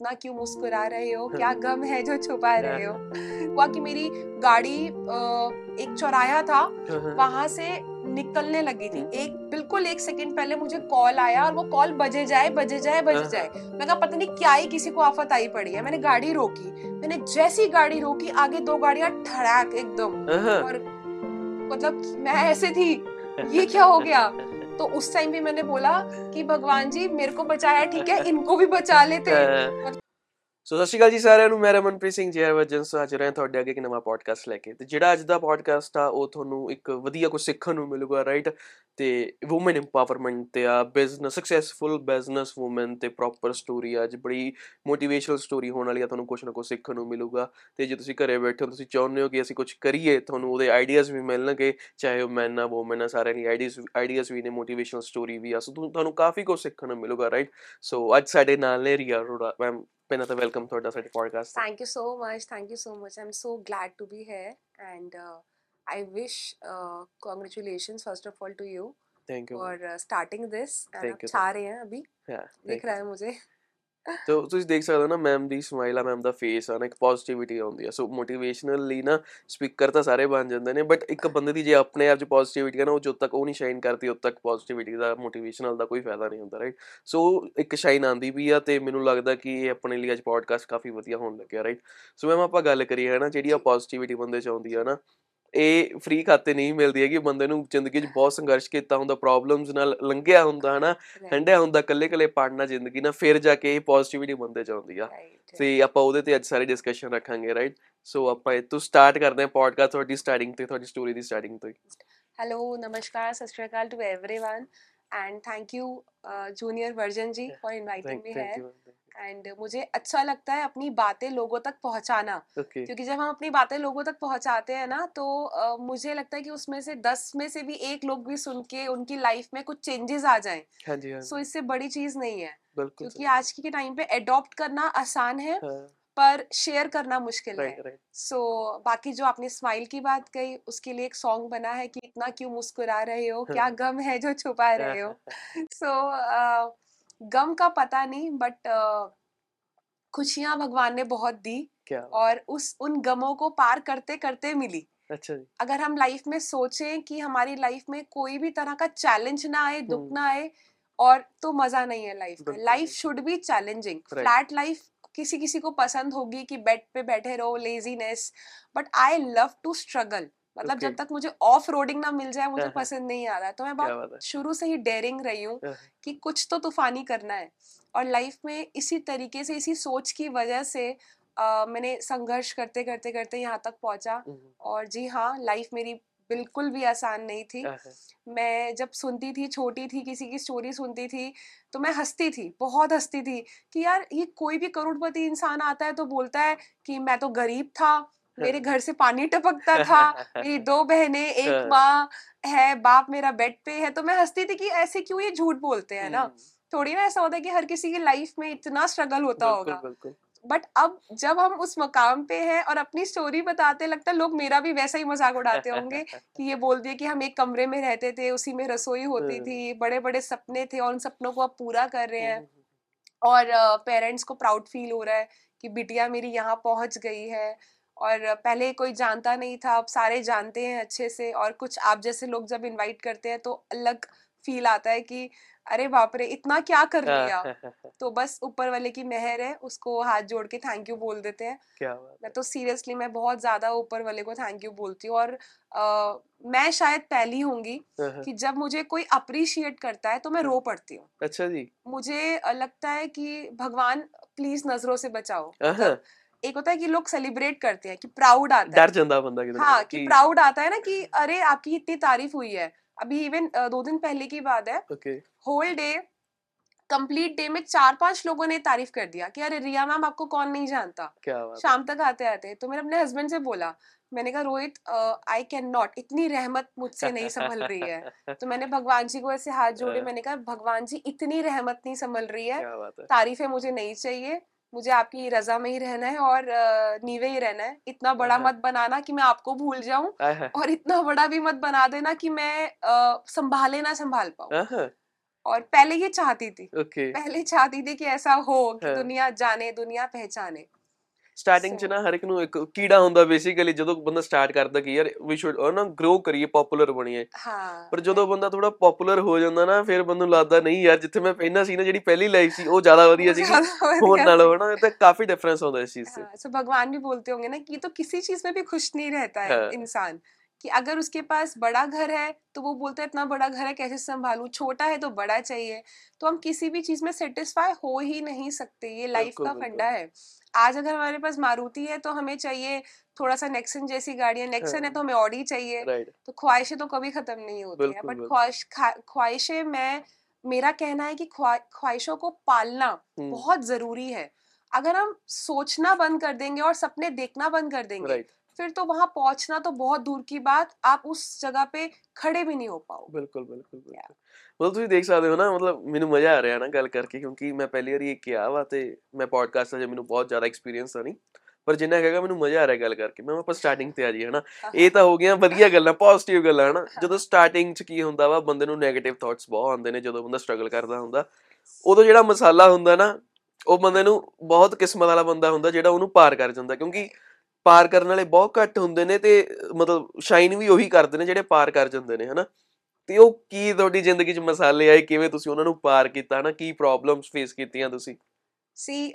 इतना क्यों मुस्कुरा रहे हो? क्या गम है जो छुपा रहे हो? हुआ कि मेरी गाड़ी एक चौराया था वहाँ से निकलने लगी थी। एक बिल्कुल एक सेकंड पहले मुझे कॉल आया और वो कॉल बजे जाए बजे जाए बजे जाए। मैं कहा पता नहीं क्या ही किसी को आफत आई पड़ी है। मैंने गाड़ी रोकी। मैंने जैसी गाड़ी रोकी आगे दो गाड़ियाँ ठड़ाक एकदम और मतलब मैं ऐसे थी। ये क्या हो गया? तो उस टाइम भी मैंने बोला कि भगवान जी मेरे को बचाया ठीक है? इनको भी बचा लेते। ਸੋ ਸਤਿ ਸ਼੍ਰੀ ਅਕਾਲ ਜੀ ਸਾਰਿਆਂ ਨੂੰ, ਮੈਂ ਰਮਨਪ੍ਰੀਤ ਸਿੰਘ ਜੀ ਹਰਵਜਨ ਸੋ ਅੱਜ ਰਹੇ ਤੁਹਾਡੇ ਅੱਗੇ ਇੱਕ ਨਵਾਂ ਪੋਡਕਾਸਟ ਲੈ ਕੇ। ਤੇ ਜਿਹੜਾ ਅੱਜ ਦਾ ਪੋਡਕਾਸਟ ਆ, ਉਹ ਤੁਹਾਨੂੰ ਇੱਕ ਵਧੀਆ ਕੁਝ ਸਿੱਖਣ ਨੂੰ ਮਿਲੂਗਾ ਰਾਈਟ ਤੇ ਔਮਨ ਇੰਪਾਵਰਮੈਂਟ ਤੇ ਆ ਬਿਜ਼ਨਸ ਸਕਸੈਸਫੁਲ ਬਿਜ਼ਨਸ ਔਮਨ ਤੇ ਪ੍ਰੋਪਰ ਸਟੋਰੀ ਅੱਜ ਬੜੀ ਮੋਟੀਵੇਸ਼ਨਲ ਸਟੋਰੀ ਹੋਣ ਵਾਲੀ ਆ, ਤੁਹਾਨੂੰ ਕੁਝ ਨਾ ਕੁਝ ਸਿੱਖਣ ਨੂੰ ਮਿਲੂਗਾ। ਤੇ ਜੇ ਤੁਸੀਂ ਘਰੇ ਬੈਠੇ ਹੋ, ਤੁਸੀਂ ਚਾਹੁੰਦੇ ਹੋ ਕਿ ਅਸੀਂ ਕੁਝ ਕਰੀਏ, ਤੁਹਾਨੂੰ ਉਹਦੇ ਆਈਡੀਆਜ਼ ਵੀ ਮਿਲਣਗੇ, ਚਾਹੇ ਉਹ ਮੈਨ ਆ ਔਮਨ ਆ, ਸਾਰਿਆਂ ਦੀ ਆਈਡੀਆਜ਼ ਆਈਡੀਆਜ਼ ਵੀ ਨੇ ਮੋਟੀਵੇਸ਼ਨਲ ਸਟੋਰੀ ਵੀ ਆ, ਸੋ ਤੁਹਾਨੂੰ ਕਾਫੀ ਕੁਝ ਸਿੱਖਣ ਨੂੰ ਮਿਲੂਗਾ ਰਾਈਟ ਸੋ ਅੱਜ ਸਾਡੇ ਨਾਲ ਨੇ Riya Rora ma'am Penata, welcome to the podcast. Thank you so much. Thank you so much. I'm so glad to be here, and uh, I wish uh, congratulations first of all to you. Thank you for uh, starting this. Thank you. चाह रहे हैं अभी yeah, दिख रहा है मुझे ਤੋ ਤੁਸੀਂ ਦੇਖ ਸਕਦੇ ਹੋ ਨਾ ਮੈਮ ਦੀ ਸਮਾਈਲ ਆ ਮੈਮ ਦਾ ਫੇਸ ਆ, ਨਾ ਇੱਕ ਪੋਜ਼ਿਟਿਵਿਟੀ ਆਉਂਦੀ ਆ। ਸੋ ਮੋਟੀਵੇਸ਼ਨਲੀ ਨਾ ਸਪੀਕਰ ਤਾਂ ਸਾਰੇ ਬਣ ਜਾਂਦੇ ਨੇ ਬਟ ਇੱਕ ਬੰਦੇ ਦੀ ਜੇ ਆਪਣੇ ਆਪ ਚ ਪੋਜ਼ਿਟਿਵਿਟੀ ਹੈ ਨਾ, ਉਹ ਜਦ ਤੱਕ ਉਹ ਨਹੀਂ ਸ਼ਾਈਨ ਕਰਦੀ, ਉਦ ਤੱਕ ਪੋਜ਼ਿਟਿਵਿਟੀ ਦਾ ਮੋਟੀਵੇਸ਼ਨਲ ਦਾ ਕੋਈ ਫਾਇਦਾ ਨਹੀਂ ਹੁੰਦਾ ਰਾਈਟ ਸੋ ਇੱਕ ਸ਼ਾਈਨ ਆਂਦੀ ਵੀ ਆ ਤੇ ਮੈਨੂੰ ਲੱਗਦਾ ਕਿ ਇਹ ਆਪਣੇ ਲਈ ਅੱਜ ਪੋਡਕਾਸਟ ਕਾਫੀ ਵਧੀਆ ਹੋਣ ਲੱਗਿਆ ਰਾਈਟ ਸੋ ਮੈਮ ਆਪਾਂ ਗੱਲ ਕਰੀਏ ਹੈ ਨਾ ਜਿਹੜੀ ਆ ਪੋਜ਼ਿਟਿਵਿਟੀ ਬੰਦੇ ਚ ਆਉਂਦੀ ਆ ਨਾ ਇਹ ਫ੍ਰੀ ਖਾਤੇ ਨਹੀਂ ਮਿਲਦੀ ਹੈਗੀ ਬੰਦੇ ਨੂੰ ਜ਼ਿੰਦਗੀ 'ਚ ਬਹੁਤ ਸੰਘਰਸ਼ ਕੀਤਾ ਹੁੰਦਾ ਪ੍ਰੋਬਲਮਸ ਨਾਲ ਲੰਘਿਆ ਹੁੰਦਾ ਹਨਾ ਹੰਡਿਆ ਹੁੰਦਾ ਕੱਲੇ ਕੱਲੇ ਪੜਨਾ ਜ਼ਿੰਦਗੀ ਨਾਲ ਫਿਰ ਜਾ ਕੇ ਇਹ ਪੋਜ਼ਿਟਿਵਿਟੀ ਬੰਦੇ 'ਚ ਆਉਂਦੀ ਆ ਤੇ ਆਪਾਂ ਉਹਦੇ ਤੇ ਅੱਜ ਸਾਰੇ ਡਿਸਕਸ਼ਨ ਰੱਖਾਂਗੇ ਰਾਈਟ ਸੋ ਆਪਾਂ ਇਹ ਤੋਂ ਸਟਾਰਟ ਕਰਦੇ ਹਾਂ ਪੋਡਕਾਸਟ ਤੁਹਾਡੀ ਸਟਾਰਟਿੰਗ ਤੇ ਤੁਹਾਡੀ ਸਟੋਰੀ ਦੀ ਸਟਾਰਟਿੰਗ ਤੋਂ ਹੈਲੋ ਨਮਸਕਾਰ ਸਤਿ ਸ਼੍ਰੀ ਅਕਾਲ to everyone and thank you junior version ji for inviting me है And मुझे अच्छा लगता है अपनी बातें लोगों तक पहुंचाना। okay. क्योंकि जब हम अपनी बातें लोगों तक पहुंचाते हैं ना तो uh, मुझे लगता है कि उसमें से दस में से भी एक लोग भी सुन के उनकी लाइफ में कुछ चेंजेस आ जाए। हाँ जी हाँ सो इससे बड़ी चीज़ नहीं है। क्योंकि आज के टाइम पे अडॉप्ट करना आसान है हाँ. पर शेयर करना मुश्किल है। सो so, बाकी जो आपने स्माइल की बात कही उसके लिए एक सॉन्ग बना है कि इतना क्यों मुस्कुरा रहे हो क्या गम है जो छुपा रहे हो। सो so, uh, गम का पता नहीं बट खुशियाँ भगवान ने बहुत दी क्या और उस उन गमों को पार करते करते मिली। अच्छा जी। अगर हम लाइफ में सोचें कि हमारी लाइफ में कोई भी तरह का चैलेंज ना आए दुख ना आए और तो मज़ा नहीं है लाइफ में। Life should be challenging. Flat life किसी किसी को पसंद होगी कि बेड पे बैठे रहो laziness but I love to struggle मतलब okay. जब तक मुझे ऑफ़ रोडिंग ना मिल जाए मुझे हाँ, हाँ। पसंद नहीं आ रहा तो मैं बहुत शुरू से ही डेयरिंग रही हूँ हाँ, कि कुछ तो तूफानी करना है और लाइफ में इसी तरीके से इसी सोच की वजह से uh, मैंने संघर्ष करते करते करते यहाँ तक पहुँचा और जी हाँ लाइफ मेरी बिल्कुल भी आसान नहीं थी। मैं जब सुनती थी छोटी थी किसी की स्टोरी सुनती थी तो मैं हंसती थी बहुत हंसती थी कि यार ये कोई भी करोड़पति इंसान आता है तो बोलता है कि मैं तो गरीब था मेरे घर से पानी टपकता था मेरी दो बहनें एक माँ है बाप मेरा बेड पे है तो मैं हंसती थी कि ऐसे क्यों ये झूठ बोलते हैं ना? थोड़ी ना ऐसा होता है कि हर किसी की लाइफ में इतना स्ट्रगल होता होगा। बट अब जब हम उस मकाम पे हैं और अपनी स्टोरी बताते लगता है लोग मेरा भी वैसा ही मज़ाक उड़ाते होंगे कि ये बोल दिए कि हम एक कमरे में रहते थे उसी में रसोई होती थी बड़े बड़े सपने थे और उन सपनों को अब पूरा कर रहे हैं। और पेरेंट्स को प्राउड फील हो रहा है कि बिटिया मेरी यहाँ पहुँच गई है। और पहले कोई जानता नहीं था अब सारे जानते हैं अच्छे से और कुछ आप जैसे लोग जब इनवाइट करते हैं तो अलग फील आता है कि अरे बाप रे इतना क्या कर लिया? तो बस ऊपर वाले की मेहर है उसको हाथ जोड़ के थैंक यू बोल देते हैं। क्या मैं तो सीरियसली मैं बहुत ज़्यादा ऊपर वाले को थैंक यू बोलती हूँ और आ, मैं शायद पहली होंगी कि जब मुझे कोई अप्रिशिएट करता है तो मैं रो पड़ती हूँ। अच्छा जी। मुझे लगता है कि भगवान प्लीज़ नज़रों से बचाओ। एक होता है कि लोग सेलिब्रेट करते हैं कि प्राउड आता है। डर बंदा हाँ कि प्राउड आता है ना कि अरे आपकी इतनी तारीफ़ हुई है। अभी इवन दो दिन पहले की बात है। होल डे कंप्लीट डे में चार पाँच लोगों ने तारीफ़ कर दिया कि अरे रिया मैम आपको कौन नहीं जानता? क्या शाम तक आते आते तो मैंने अपने हस्बैंड से बोला मैंने कहा रोहित आई कैन नॉट इतनी रहमत मुझसे नहीं संभल रही है। तो मैंने भगवान जी को ऐसे हाथ जोड़े मैंने कहा भगवान जी इतनी रहमत नहीं संभल रही है। तारीफें मुझे नहीं चाहिए। मुझे आपकी रजा में ही रहना है और नीवे ही रहना है। इतना बड़ा मत बनाना कि मैं आपको भूल जाऊँ और इतना बड़ा भी मत बना देना कि मैं संभाले ना संभाल पाऊँ। और पहले ये चाहती थी। okay. पहले चाहती थी कि ऐसा हो कि हाँ। दुनिया जाने दुनिया पहचाने। ਸਟਾਰਟਿੰਗ ਚ So- ਨਾ ਹਰ ਇੱਕ ਨੂੰ ਇੱਕ ਕੀੜਾ ਹੁੰਦਾ ਬੇਸਿਕਲੀ ਜਦੋਂ ਬੰਦਾ ਸਟਾਰਟ ਕਰਦਾ ਕਿ ਯਾਰ ਵੀ ਸ਼ੁਡ ਨਾ ਗਰੋ ਕਰੀਏ ਪਪੂਲਰ ਬਣੀਏ हाँ ਪਰ ਜਦੋਂ ਬੰਦਾ ਥੋੜਾ ਪਪੂਲਰ ਹੋ ਜਾਂਦਾ ਨਾ ਫਿਰ ਬੰਦੇ ਨੂੰ ਲੱਗਦਾ ਨਹੀਂ ਯਾਰ ਜਿੱਥੇ ਮੈਂ ਪਹਿਲਾਂ ਸੀ ਨਾ ਜਿਹੜੀ ਪਹਿਲੀ ਲਾਈਫ ਸੀ ਉਹ ਜ਼ਿਆਦਾ ਵਧੀਆ ਸੀ ज्यादा ਹੋਰ बढ़िया ਨਾਲੋਂ थी। ਹਨਾ ਇਹ ਤਾਂ ਕਾਫੀ ਡਿਫਰੈਂਸ ਹੁੰਦਾ ਇਸ ਚੀਜ਼ से हाँ, so भगवान भी बोलते होंगे ना कि तो किसी चीज में भी खुश नहीं रहता है हाँ। इंसान कि अगर उसके पास बड़ा घर है तो वो बोलता है इतना बड़ा घर है कैसे संभालूं छोटा है तो बड़ा चाहिए तो हम किसी भी चीज में सेटिस्फाई हो ही नहीं सकते ये लाइफ बिल्कुल, का बिल्कुल। फंडा है आज अगर हमारे पास मारुति है तो हमें चाहिए थोड़ा सा नेक्सन जैसी गाड़ियाँ। नेक्सन है तो हमें ऑडी चाहिए। तो ख्वाहिशें तो कभी खत्म नहीं होती है। बट ख्वाहिश ख्वाहिशें मैं मेरा कहना है कि ख्वाहिशों को पालना बहुत ज़रूरी है। अगर हम सोचना बंद कर देंगे और सपने देखना बंद कर देंगे right. फिर तो वहां पहुंचना तो बहुत दूर की बात आप उस ਜਗ੍ਹਾ पे ਖੜੇ ਵੀ ਨਹੀਂ ਹੋ ਪਾਓ ਬਿਲਕੁਲ ਬਿਲਕੁਲ ਮਤਲਬ ਤੁਸੀਂ ਦੇਖ ਸਕਦੇ ਹੋ ਨਾ ਮਤਲਬ ਮੈਨੂੰ ਮਜ਼ਾ ਆ ਰਿਹਾ ਨਾ ਗੱਲ ਕਰਕੇ ਕਿਉਂਕਿ ਮੈਂ ਪਹਿਲੀ ਵਾਰ ਇਹ ਕਿਹਾ ਵਾ ਤੇ ਮੈਂ ਪੋਡਕਾਸਟ ਦਾ ਜੇ ਮੈਨੂੰ ਬਹੁਤ ਜ਼ਿਆਦਾ ਐਕਸਪੀਰੀਅੰਸ ਆ ਨਹੀਂ ਪਰ ਜਿੰਨਾ ਕਹੇਗਾ ਮੈਨੂੰ ਮਜ਼ਾ ਆ ਰਿਹਾ ਗੱਲ ਕਰਕੇ ਮੈਂ ਆਪਾਂ ਸਟਾਰਟਿੰਗ ਤੇ ਆ ਜੀ ਹਨਾ ਇਹ ਤਾਂ ਹੋ ਗਈਆਂ ਵਧੀਆ ਗੱਲਾਂ ਪੋਜ਼ਿਟਿਵ ਗੱਲਾਂ ਹਨਾ ਜਦੋਂ ਸਟਾਰਟਿੰਗ ਚ ਕੀ ਹੁੰਦਾ ਵਾ ਬੰਦੇ ਨੂੰ 네ਗੇਟਿਵ ਥਾਟਸ ਬਹੁਤ ਆਉਂਦੇ ਨੇ ਜਦੋਂ ਬੰਦਾ ਸਟਰਗਲ ਕਰਦਾ ਹੁੰਦਾ ਉਦੋਂ ਜਿਹੜਾ ਮਸਾਲਾ ਹੁੰਦਾ ਨਾ ਉਹ ਬੰਦੇ ਨੂੰ ਬਹੁਤ ਕਿਸਮਤ ਵਾਲਾ ਬੰਦਾ ਹੁੰਦਾ ਜਿਹੜਾ ਉਹਨੂੰ ਪਾਰ ਕਰ ਜਾਂਦਾ ਕਿਉਂਕਿ ਪਾਰ ਕਰਨ ਵਾਲੇ ਬਹੁਤ ਘੱਟ ਹੁੰਦੇ ਨੇ ਤੇ ਮਤਲਬ ਸ਼ਾਈਨ ਵੀ ਉਹੀ ਕਰਦੇ ਨੇ ਜਿਹੜੇ ਪਾਰ ਕਰ ਜਾਂਦੇ ਨੇ ਹਨਾ? ਤੇ ਉਹ ਕੀ ਤੁਹਾਡੀ ਜ਼ਿੰਦਗੀ 'ਚ ਮਸਾਲੇ ਆਏ? ਕਿਵੇਂ ਤੁਸੀਂ ਉਹਨਾਂ ਨੂੰ ਪਾਰ ਕੀਤਾ ਹਨਾ? ਕੀ ਪ੍ਰੋਬਲਮਸ ਫੇਸ ਕੀਤੀਆਂ ਤੁਸੀਂ? ਸੀ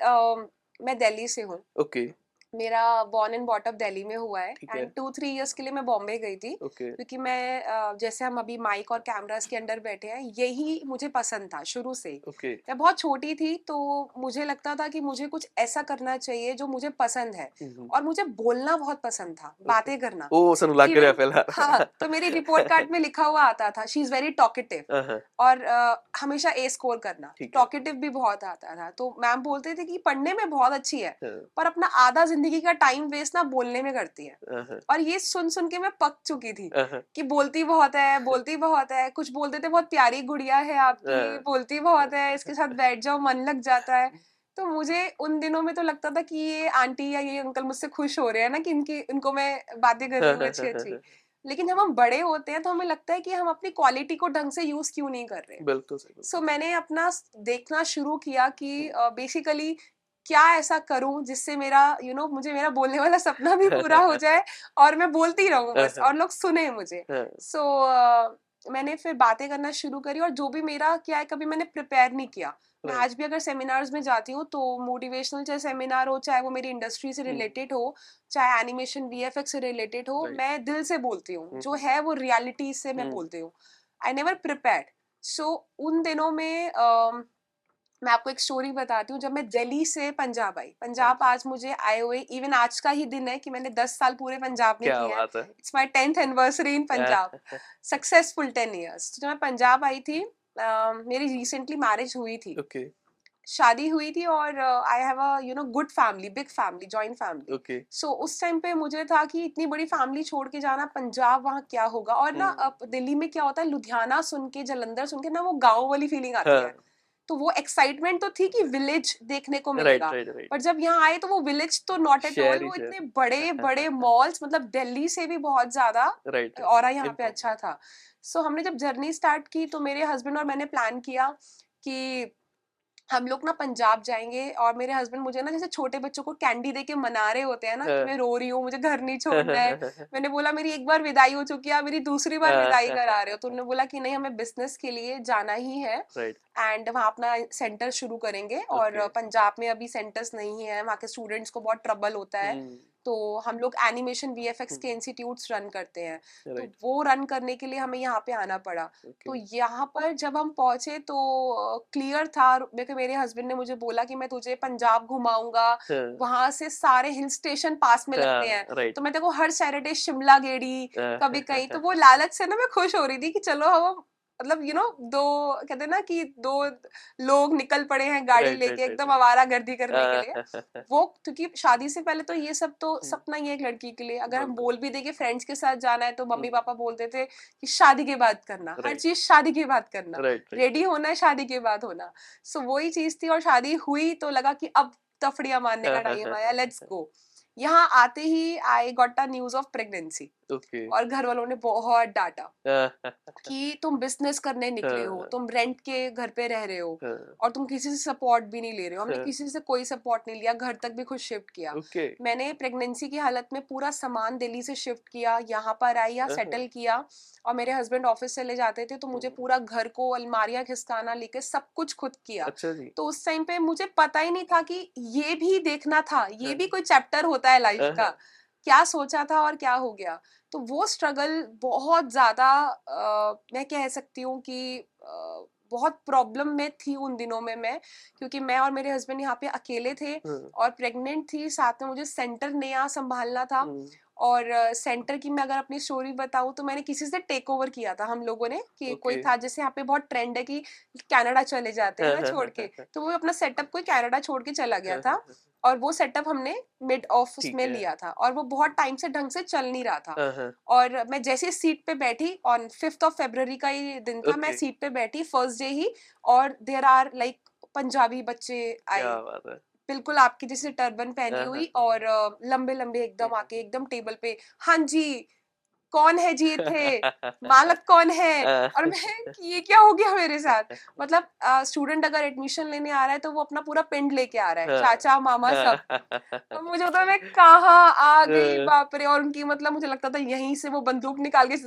ਮੈਂ ਦਿੱਲੀ ਸੇ ਹੂੰ ਓਕੇ मेरा बॉर्न एंड बॉटअप दिल्ली में हुआ है एंड टू थ्री इयर्स के लिए मैं बॉम्बे गई थी okay. क्योंकि मैं जैसे हम अभी माइक और कैमरास के अंडर बैठे हैं यही मुझे पसंद था शुरू से। okay. मैं बहुत छोटी थी तो मुझे लगता था कि मुझे कुछ ऐसा करना चाहिए जो मुझे पसंद है और मुझे बोलना बहुत पसंद था okay. बातें करना। ओ, हाँ तो मेरी रिपोर्ट कार्ड में लिखा हुआ आता था शी इज़ वेरी टॉकेटिव और हमेशा ए स्कोर करना। टॉकेटिव भी बहुत आता था। तो मैम बोलते थे कि पढ़ने में बहुत अच्छी है। पर अपना आधा ज़िंदगी का टाइम वेस्ट ना बोलने में करती है। हाँ, हाँ, और ये सुन सुन के मैं पक चुकी थी हाँ, कि बोलती बहुत है बोलती बहुत है कुछ बोलते थे बहुत प्यारी गुड़िया है आपकी। बोलती बहुत है इसके साथ बैठ जाओ मन लग जाता है। तो मुझे उन दिनों में तो लगता था कि ये आंटी या ये अंकल मुझसे खुश हो रहे हैं ना कि इनकी इनको मैं बातें कर रही हूँ अच्छी अच्छी। लेकिन जब हम बड़े होते हैं तो हमें लगता है कि हम अपनी क्वालिटी को ढंग से यूज़ क्यों नहीं कर रहे बिल्कुल। सो मैंने अपना देखना शुरू किया कि बेसिकली क्या ऐसा करूँ जिससे मेरा यू you नो know, मुझे मेरा बोलने वाला सपना भी पूरा हो जाए और मैं बोलती रहूँ बस और लोग सुने मुझे। हाँ, सो मैंने फिर बातें करना शुरू करी और जो भी मेरा क्या है कभी मैंने प्रिपेयर नहीं किया। मैं आज भी अगर सेमिनार्स में जाती हूँ तो मोटिवेशनल चाहे सेमिनार हो चाहे वो मेरी इंडस्ट्री से। रिलेटेड हो चाहे एनिमेशन वीएफएक्स से रिलेटेड हो मैं दिल से बोलती हूँ। जो। है। वो रियलिटी से मैं। बोलती हूँ। आई नेवर प्रिपेयर सो उन दिनों में अम, मैं आपको एक स्टोरी बताती हूँ जब मैं दिल्ली से पंजाब आई। पंजाब अच्छा। आज मुझे आए हुए इवन आज का ही दिन है कि मैंने 10 साल पूरे पंजाब में क्या it's my tenth anniversary in Punjab. Successful ten years जब मैं पंजाब आई थी अ, मेरी रिसेंटली मैरिज हुई थी। ओके। शादी हुई थी और I have a you know good family big family joint family so उस टाइम पे मुझे था कि इतनी बड़ी फैमिली छोड़ के जाना पंजाब वहाँ क्या होगा? और ना हम्म। दिल्ली में क्या होता है लुधियाना सुन के जलंधर सुन के ना वो गाँव वाली फीलिंग आती हाँ। है। तो वो एक्साइटमेंट तो थी कि विलेज देखने को मिलेगा। right, right, right. पर जब यहाँ आए तो वो विलेज तो नॉट एट ऑल वो इतने बड़े बड़े मॉल्स मतलब दिल्ली से भी बहुत ज़्यादा और यहाँ पे अच्छा था। सो so, हमने जब जर्नी स्टार्ट की तो मेरे हस्बैंड और मैंने प्लान किया कि हम लोग ना पंजाब जाएँगे और मेरे हस्बैंड मुझे ना जैसे छोटे बच्चों को कैंडी दे के मना रहे होते हैं ना कि हाँ। मैं रो रही हूँ मुझे घर नहीं छोड़ना है। मैंने बोला मेरी एक बार विदाई हो चुकी है मेरी दूसरी बार हाँ, विदाई हाँ, करा रहे हो। तो उन्होंने बोला कि नहीं हमें बिज़नेस के लिए जाना ही है एंड वहाँ अपना सेंटर शुरू करेंगे और पंजाब में अभी सेंटर्स नहीं है वहाँ के स्टूडेंट्स को बहुत ट्रबल होता है। हम्म, तो हम लोग एनिमेशन वीएफएक्स के इंस्टीट्यूट्स रन करते हैं। तो वो रन करने के लिए हमें यहाँ पे आना पड़ा। तो यहाँ पर जब हम पहुँचे तो क्लियर था मेरे मेरे हस्बैंड ने मुझे बोला कि मैं तुझे पंजाब घुमाऊँगा। वहाँ से सारे हिल स्टेशन पास में लगते हैं राइट। तो मैं देखो हर सैटरडे शिमला गेड़ी कभी कहीं तो वो लालच से ना मैं खुश हो रही थी कि चलो हम मतलब यू नो दो कहते हैं ना कि दो लोग निकल पड़े हैं गाड़ी Right, right, लेके right, एकदम right. आवारा गर्दी करने के लिए। वो क्योंकि शादी से पहले तो ये सब तो। सपना ही है एक लड़की के लिए। अगर हम बोल भी देंगे फ्रेंड्स के साथ जाना है तो मम्मी। पापा बोलते थे कि शादी के बाद करना हर चीज़ शादी के बाद करना रेडी होना है शादी के बाद होना। सो वही चीज़ थी और शादी हुई तो लगा कि अब तफड़िया मारने का टाइम आया लेट्स गो यहाँ आते ही I got a news of pregnancy और घर वालों ने बहुत डांटा कि तुम बिज़नेस करने निकले हो हाँ। तुम रेंट के घर पे रह रहे हो हाँ, और तुम किसी से सपोर्ट भी नहीं ले रहे हो हमने हाँ। किसी से कोई सपोर्ट नहीं लिया घर तक भी खुद शिफ्ट किया मैंने प्रेगनेंसी की हालत में पूरा सामान दिल्ली से शिफ्ट किया यहाँ पर आई हाँ। सेटल किया और मेरे हस्बैंड ऑफ़िस चले जाते थे तो मुझे। पूरा घर को अलमारियाँ खिसकाना लेके सब कुछ खुद किया अच्छा तो उस टाइम पे मुझे पता ही नहीं था कि ये भी देखना था ये। भी कोई चैप्टर होता है लाइफ हाँ, का हाँ। क्या सोचा था और क्या हो गया? तो वो स्ट्रगल बहुत ज़्यादा मैं कह सकती हूँ कि आ, बहुत प्रॉब्लम में थी उन दिनों में मैं क्योंकि मैं और मेरे हस्बैंड यहाँ पे अकेले थे हाँ, और प्रेग्नेंट थी साथ में मुझे सेंटर नया संभालना था और सेंटर की मैं अगर अपनी स्टोरी बताऊँ तो मैंने किसी से टेक ओवर किया था हम लोगों ने कि okay. कोई था जैसे यहाँ पे बहुत ट्रेंड है कि कनाडा चले जाते हैं ना छोड़ के तो वो अपना सेटअप कोई कनाडा छोड़ के चला गया था और वो सेटअप हमने मिड ऑफ़ उसमें लिया था और वो बहुत टाइम से ढंग से चल नहीं रहा था हाँ, हाँ, और मैं जैसे सीट पे बैठी ऑन फिफ्थ ऑफ़ फेब्रवरी का ही दिन था मैं सीट पे बैठी फ़र्स्ट डे ही और देर आर लाइक पंजाबी बच्चे आए बिल्कुल आपकी जैसे टर्बन पहनी हाँ, हुई और लंबे लंबे एकदम। आके एकदम टेबल पे। हाँ जी कौन है जी थे? मालक कौन है? और मैं ये क्या हो गया मेरे साथ? मतलब स्टूडेंट अगर एडमिशन लेने आ रहा है तो वो अपना पूरा पिंड लेके आ रहा है। हाँ। चाचा मामा सब। तो मुझे होता मैं कहाँ आ गई हाँ। बाप रे! और उनकी मतलब मुझे लगता था यहीं से वो बंदूक निकाल के।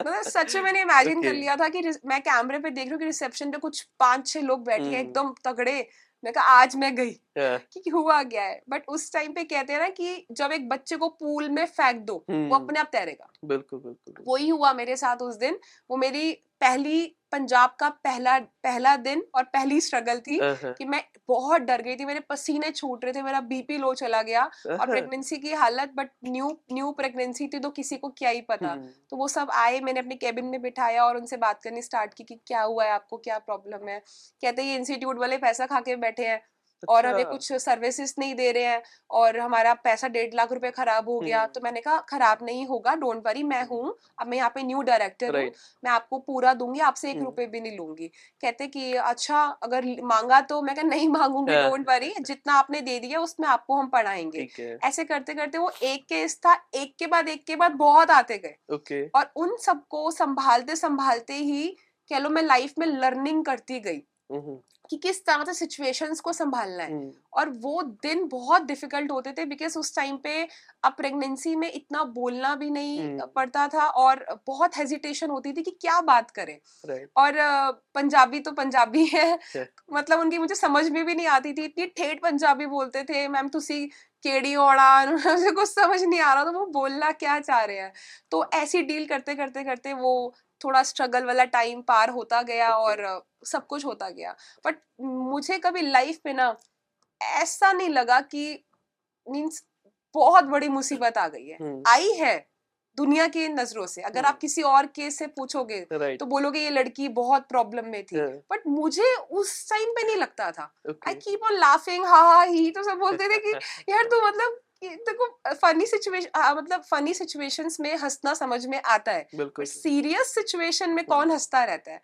मतलब सच में मैंने इमेजिन कर लिया था कि मैं कैमरे पे देख रही हूँ कि रिसेप्शन पे कुछ पाँच छह लोग बैठे हैं हम्म। एकदम तगड़े। मैं कहा आज मैं गई। कि हुआ गया है? बट उस टाइम पे कहते हैं ना कि जब एक बच्चे को पूल में फेंक दो वो हम्म, अपने आप तैरेगा। बिल्कुल बिल्कुल। वही हुआ मेरे साथ उस दिन। वो मेरी पहली पंजाब का पहला पहला दिन और पहली स्ट्रगल थी हाँ, हाँ, कि मैं बहुत डर गई थी मेरे पसीने छूट रहे थे मेरा बीपी लो चला गया और हाँ, प्रेगनेंसी की हालत बट न्यू न्यू प्रेगनेंसी थी तो किसी को क्या ही पता। हम्म, तो वो सब आए मैंने अपने केबिन में बिठाया और उनसे बात करनी स्टार्ट की कि क्या हुआ है आपको क्या प्रॉब्लम है? कहते ये इंस्टीट्यूट वाले पैसा खा के बैठे हैं। और हमें अच्छा, कुछ सर्विसेज़ नहीं दे रहे हैं और हमारा पैसा डेढ़ लाख रुपए खराब हो गया हम्म। तो मैंने कहा खराब नहीं होगा डोंट वरी मैं हूँ अब मैं यहाँ पे न्यू डायरेक्टर हूँ मैं आपको पूरा दूँगी आपसे एक हम्म। रुपए भी नहीं लूँगी। कहते कि अच्छा अगर मांगा तो मैं नहीं मांगूँगी। डोंट वरी जितना आपने दे दिया उसमें आपको हम पढ़ाएँगे। ऐसे करते करते वो एक केस था एक के बाद एक के बाद बहुत आते गए। और उन सबको संभालते संभालते ही कह लो मैं लाइफ में लर्निंग करती गई। हम्म, कि किस तरह से सिचुएशंस को संभालना है। हम्म, और वो दिन बहुत डिफ़िकल्ट होते थे बिकॉज़ उस टाइम पे अब प्रेगनेंसी में इतना बोलना भी नहीं हम्म। पड़ता था और बहुत हेजिटेशन होती थी कि क्या बात करें। और पंजाबी तो पंजाबी है। Yeah. मतलब उनकी मुझे समझ में भी नहीं आती थी इतनी ठेठ पंजाबी बोलते थे मैम तुसी केड़ी ओड़ा मुझे कुछ समझ नहीं आ रहा था वो बोलना क्या चाह रहे हैं। तो ऐसी डील करते करते करते वो थोड़ा स्ट्रगल वाला टाइम पार होता गया और सब कुछ होता गया। बट मुझे कभी लाइफ में ना ऐसा नहीं लगा कि मीन्स बहुत बड़ी मुसीबत आ गई है। हम्म, आई है दुनिया की नज़रों से। अगर आप हम्म। किसी और केस से पूछोगे तो बोलोगे ये लड़की बहुत प्रॉब्लम में थी। बट मुझे उस टाइम पे नहीं लगता था। आई कीप ऑन लाफिंग हा हा ही तो सब बोलते थे कि यार तू मतलब कि देखो फनी सिचुएशन मतलब फनी सिचुएशंस में हंसना समझ में आता है सीरियस सिचुएशन में कौन हंसता रहता है?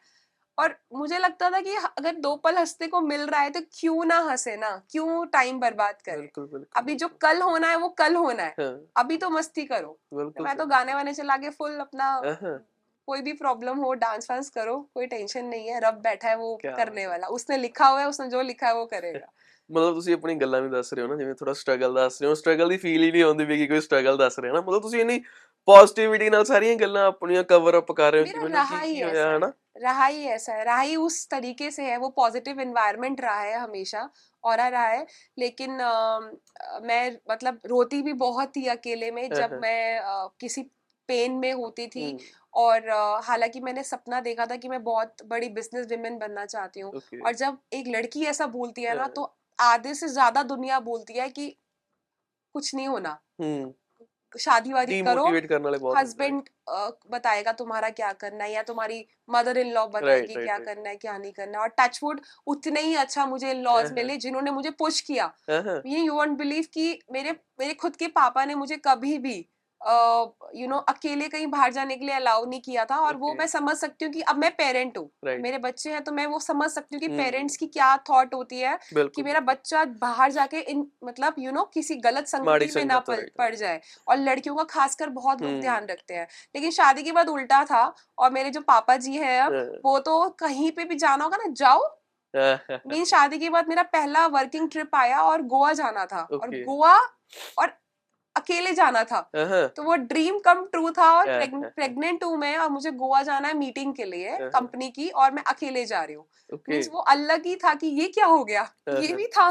और मुझे लगता था कि अगर दो पल हंसने को मिल रहा है तो क्यों ना हंसे ना? क्यों टाइम बर्बाद करें? बिल्कुल बिल्कुल अभी जो कल होना है वो कल होना है। हाँ, अभी तो मस्ती करो। तो बिल्कुल मैं तो गाने वाने चला के फुल अपना हाँ, हाँ, कोई भी प्रॉब्लम हो डांस वांस करो कोई टेंशन नहीं है रब बैठा है वो करने वाला। उसने लिखा हुआ है उसने जो लिखा है वो करेगा। ਮਤਲਬ ਤੁਸੀਂ ਆਪਣੀ ਗੱਲਾਂ ਵੀ ਦੱਸ ਰਹੇ ਹੋ ਨਾ ਜਿਵੇਂ ਥੋੜਾ ਸਟਰਗਲ ਦੱਸ ਰਹੇ ਹੋ ਸਟਰਗਲ ਦੀ ਫੀਲ ਹੀ ਨਹੀਂ ਆਉਂਦੀ ਵੀ ਕਿ ਕੋਈ ਸਟਰਗਲ ਦੱਸ ਰਿਹਾ ਨਾ ਮਤਲਬ ਤੁਸੀਂ ਇੰਨੀ ਪੋਜ਼ਿਟਿਵਿਟੀ ਨਾਲ ਸਾਰੀਆਂ ਗੱਲਾਂ ਆਪਣੀਆਂ ਕਵਰ ਅਪ ਕਰ ਰਹੇ ਹੋ ਕਿ मेरा ਮੈਨੂੰ रहा ਕੀ ही ਕੀ ऐसा ਹੋਇਆ है ਹਨਾ रहा ही ऐसा है रहा ही उस तरीके से है वो पॉजिटिव इन्वायरमेंट रहा है हमेशा और रहा है लेकिन अम, अ, मैं मतलब रोती भी बहुत थी अकेले में हाँ, जब हाँ। मैं अ, किसी पेन में होती थी हम्म, और अ, हालांकि मैंने सपना देखा था कि मैं बहुत बड़ी बिजनेस विमेन बनना चाहती हूँ ओके और जब एक लड़की ऐसा बोलती है ना हाँ। तो आधे से ज़्यादा दुनिया बोलती है कि कुछ नहीं होना। शादी वादी करो हैं। हस्बैंड बताएगा तुम्हारा क्या करना है या तुम्हारी मदर इन लॉ बताएगी right, right, क्या right. करना है क्या नहीं करना है। और टचवुड उतने ही अच्छा मुझे इन लॉज हाँ, मिले जिन्होंने मुझे पुश किया। हाँ, हाँ, ये यू वॉन्ट बिलीव कि मेरे मेरे खुद के पापा ने मुझे कभी भी यू नो अकेले कहीं बाहर जाने के लिए अलाउ नहीं किया था और वो मैं समझ सकती हूँ कि अब मैं पेरेंट हूँ राइट मेरे बच्चे हैं तो मैं वो समझ सकती हूँ कि हम्म। पेरेंट्स की क्या थॉट होती है कि मेरा बच्चा बाहर जाके इन मतलब यू नो किसी गलत संगति में ना पड़, पड़ जाए। और लड़कियों का खासकर बहुत लोग हम्म। ध्यान रखते हैं। लेकिन शादी के बाद उल्टा था और मेरे जो पापा जी हैं अब हाँ, वो तो कहीं पे भी जाना होगा ना जाओ। मीन शादी के बाद मेरा पहला वर्किंग ट्रिप आया और गोवा जाना था और गोवा और अकेले जाना था। तो वो ड्रीम कम ट्रू था और प्रेगनेंट हूँ मैं और मुझे गोवा जाना है मीटिंग के लिए। कंपनी की और मैं अकेले जा रही हूँ। मीन्स वो अलग ही था कि ये क्या हो गया? ये भी था।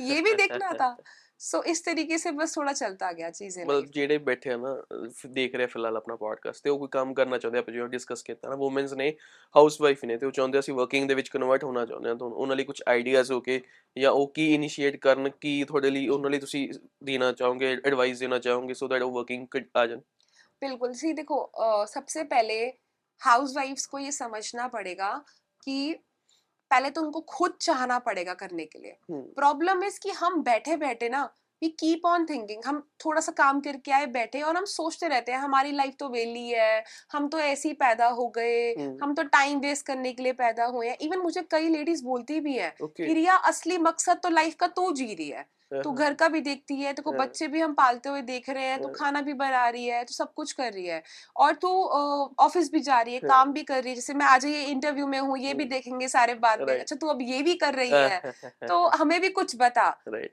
ये भी देखना था। सो इस तरीके से बस थोड़ा चलता गया चीजें ਮਤਲਬ life ਜਿਹੜੇ ਬੈਠੇ ਆ ਨਾ ਅਹ ਦੇਖ ਰਹੇ ਆ ਫਿਲਹਾਲ ਆਪਣਾ ਪੋਡਕਾਸਟ ਤੇ ਉਹ ਕੋਈ ਕੰਮ ਕਰਨਾ ਚਾਹੁੰਦੇ ਆ ਆਪਾਂ ਜਿਵੇਂ ਡਿਸਕਸ ਕੀਤਾ ਨਾ ਔਮਨਸ ਨੇ ਹਾਊਸ ਵਾਈਫ ਨੇ ਤੇ ਉਹ ਚਾਹੁੰਦੇ ਆ ਅਸੀਂ ਵਰਕਿੰਗ ਦੇ ਵਿੱਚ ਕਨਵਰਟ ਹੋਣਾ ਚਾਹੁੰਦੇ ਆ ਤਾਂ ਉਹਨਾਂ ਲਈ ਕੁਝ ਆਈਡੀਆਜ਼ ਹੋ ਕੇ ਜਾਂ ਉਹ ਕੀ ਇਨੀਸ਼ੀਏਟ ਕਰਨ ਕੀ ਤੁਹਾਡੇ ਲਈ ਉਹਨਾਂ ਲਈ ਤੁਸੀਂ ਦੇਣਾ ਚਾਹੋਗੇ ਐਡਵਾਈਸ ਦੇਣਾ ਚਾਹੋਗੇ ਸੋ ਦੈਟ ਉਹ ਵਰਕਿੰਗ ਆ ਜਾਣ बिल्कुल सी देखो अ, सबसे पहले हाउस वाइफ्स को ये समझना पड़ेगा कि पहले तो उनको खुद चाहना पड़ेगा करने के लिए। प्रॉब्लम इज़ कि हम बैठे बैठे ना वी कीप ऑन थिंकिंग हम थोड़ा सा काम करके आए बैठे और हम सोचते रहते हैं हमारी लाइफ तो वेली है हम तो ऐसे ही पैदा हो गए हम तो टाइम वेस्ट करने के लिए पैदा हुए हैं। इवन मुझे कई लेडीज़ बोलती भी है okay. कि रिया असली मकसद तो लाइफ का तू जी रही है। तू घर का भी देखती है तो को हाँ। बच्चे भी हम पालते हुए देख रहे हैं तो हाँ। खाना भी बना रही है तो सब कुछ कर रही है और तू ऑफ़िस भी जा रही है हाँ। काम भी कर रही है जैसे मैं आज ये इंटरव्यू में हूँ ये भी। देखेंगे सारे बाद में अच्छा तू अब ये भी कर रही है तो हमें भी कुछ बता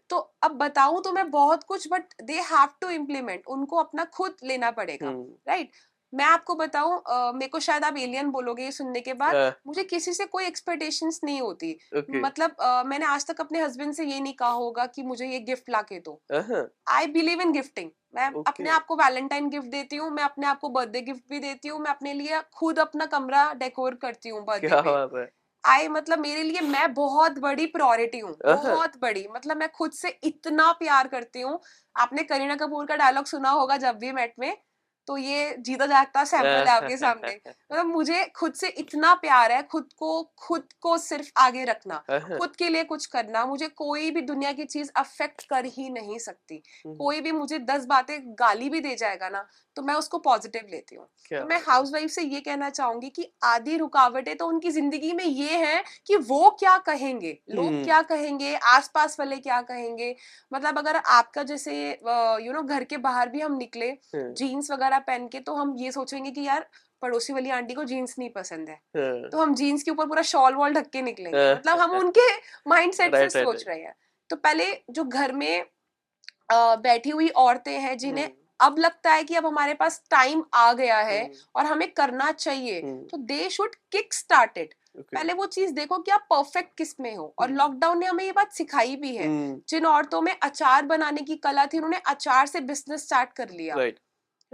तो अब बताऊँ तो मैं बहुत कुछ but they have to implement उनको अपना खुद लेना पड़ेगा राइट मैं आपको बताऊँ मेरे को शायद आप एलियन बोलोगे ये सुनने के बाद हाँ, मुझे किसी से कोई एक्सपेक्टेशंस नहीं होती। मतलब मैंने आज तक अपने हस्बैंड से ये नहीं कहा होगा कि मुझे ये गिफ्ट ला के दो हाँ, आई बिलीव इन गिफ्टिंग मैं Okay. अपने आप को वैलेंटाइन गिफ्ट देती हूँ मैं अपने आप को बर्थडे गिफ्ट भी देती हूँ मैं अपने लिए खुद अपना कमरा डेकोर करती हूँ बर्थडे है। आई मतलब मेरे लिए मैं बहुत बड़ी प्रायोरिटी हूँ अहं। बहुत बड़ी। मतलब मैं खुद से इतना प्यार करती हूँ। आपने करीना कपूर का डायलॉग सुना होगा जब भी मेट में। तो ये जीता जागता सैंपल है आपके सामने। मतलब मुझे खुद से इतना प्यार है खुद को खुद को सिर्फ़ आगे रखना हाँ, खुद के लिए कुछ करना मुझे कोई भी दुनिया की चीज़ अफेक्ट कर ही नहीं सकती। कोई भी मुझे दस बातें गाली भी दे जाएगा ना तो मैं उसको पॉजिटिव लेती हूँ। तो मैं हाउस से ये कहना चाहूँगी कि आधी रुकावटें तो उनकी ज़िंदगी में ये है कि वो क्या कहेंगे लोग। क्या कहेंगे आसपास वाले क्या कहेंगे। मतलब अगर आपका जैसे यू नो घर के बाहर भी हम निकले हाँ, जीन्स वगैरह पहन के तो हम ये सोचेंगे कि यार पड़ोसी वाली आंटी को जीन्स नहीं पसंद है। हाँ, तो हम जीन्स के ऊपर पूरा शॉल वॉल ढक के निकलेंगे। हाँ। मतलब हम उनके माइंड सेट से सोच रहे हैं। तो पहले जो घर में बैठी हुई औरतें हैं जिन्हें हम्म, अब लगता है कि अब हमारे पास टाइम आ गया है हम्म, और हमें करना चाहिए हम्म, तो they should kick start it okay, पहले वो चीज़ देखो कि आप परफेक्ट किसमें हो। और। लॉकडाउन ने हमें ये बात सिखाई भी है जिन औरतों में अचार बनाने की कला थी उन्होंने अचार से बिज़नेस स्टार्ट कर लिया। Right,